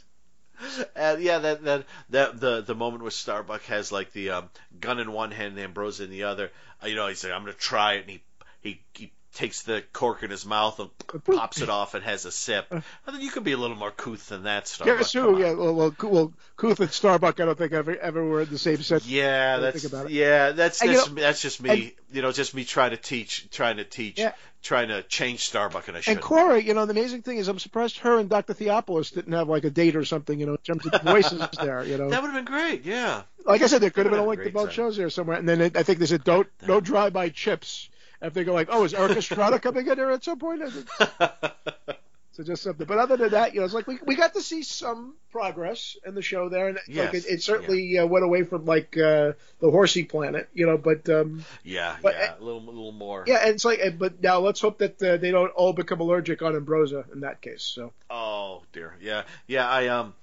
And yeah, that that that the the moment where Starbuck has like the um, gun in one hand and Ambrose in the other. Uh, you know, he's like, "I'm gonna try it," and he he, he takes the cork in his mouth and pops it off and has a sip. Uh. I think you could be a little more couth than that, Starbuck. Who? on. Yeah, well, well, well, Kuth and Starbuck, I don't think ever ever were in the same set. Yeah, that's think about it. yeah, that's And, you that's, know, that's just me. and- you know, just me trying to teach, trying to teach, Yeah. trying to change Starbuck, and I And shouldn't. Cora, you know, the amazing thing is, I'm surprised her and Dr. Theopolis didn't have like a date or something, you know, in terms of the voices there, you know. that would have been great. Yeah. Like I said, there could have been a link to both shows there somewhere. And then it, I think there's a don't no drive-by CHiPs. If they go like, oh, is Erik Estrada coming in there at some point? So just something. But other than that, you know, it's like we, we got to see some progress in the show there, and Yes, like it, it certainly uh, went away from like uh, the horsey planet, you know. But um, yeah, But, yeah, a little, a little more. yeah, and it's like, but now let's hope that uh, they don't all become allergic on Ambrosia in that case. So Oh dear. Yeah. Yeah. I um.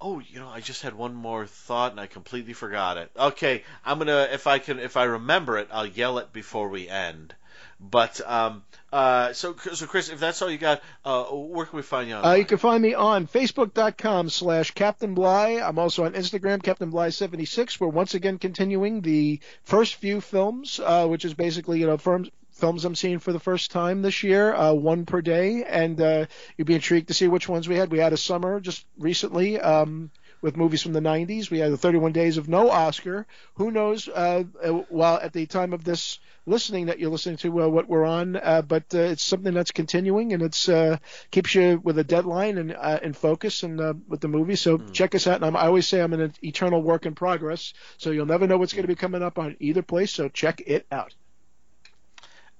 Oh, you know, I just had one more thought and I completely forgot it. Okay, I'm gonna if I can if I remember it, I'll yell it before we end. But um uh so so Chris, if that's all you got, uh where can we find you uh, you can find me on Facebook.com slash Captain Bly. I'm also on Instagram, Captain Bly76. We're once again continuing the first few films, uh, which is basically you know firms. Films I'm seeing for the first time this year, uh, one per day, and uh, you'd be intrigued to see which ones we had. We had a summer just recently um, with movies from the 90s. We had the 31 Days of No Oscar. Who knows? Uh, uh, while at the time of this listening, that you're listening to uh, what we're on, uh, but uh, it's something that's continuing and it's uh, keeps you with a deadline and uh, in focus and uh, with the movie. So check us out. And I'm, I always say I'm an eternal work in progress, so you'll never know what's going to be coming up on either place. So check it out.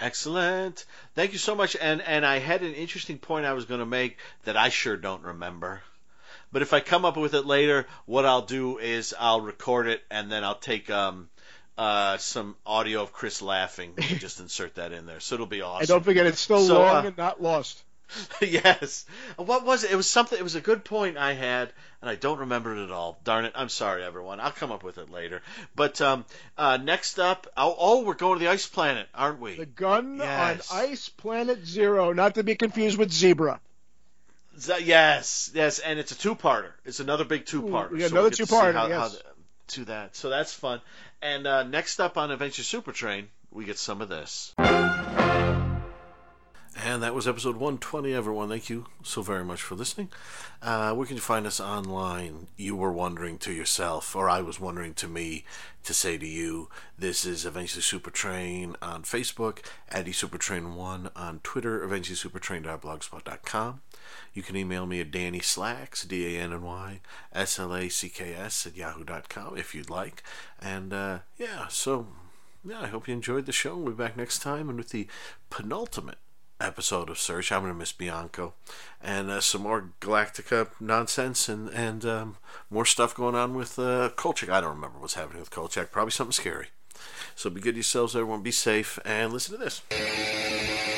Excellent. Thank you so much. And and I had an interesting point I was going to make that I sure don't remember. But if I come up with it later, what I'll do is I'll record it and then I'll take um uh some audio of Chris laughing and just insert that in there. So it'll be awesome. And don't forget, it's still So, long uh, and not lost. yes. What was it? It was something. It was a good point I had, and I don't remember it at all. Darn it! I'm sorry, everyone. I'll come up with it later. But um, uh, next up, oh, oh, we're going to the ice planet, aren't we? The gun Yes. on Ice Planet Zero, not to be confused with Zebra. Z- yes, yes, and it's a two-parter. It's another big two-parter. Got So another to two-parter, how- yes. how to that. So that's fun. And uh, next up on Adventure Super Train, we get some of this. And that was episode 120, everyone. Thank you so very much for listening. Uh, where can you find us online? You were wondering to yourself, or I was wondering to me to say to you, this is Eventually Super Train on Facebook, Eddie Supertrain1 on Twitter, eventuallysupertrain.blogspot.com. You can email me at Danny Slacks, D A N N Y S L A C K S at yahoo.com if you'd like. And uh, yeah, so yeah, I hope you enjoyed the show. We'll be back next time and with the penultimate episode of Search. I'm going to miss Bianco. And uh, some more Galactica nonsense and, and um, more stuff going on with uh, Kolchak. I don't remember what's happening with Kolchak. Probably something scary. So be good to yourselves, everyone. Be safe and listen to this.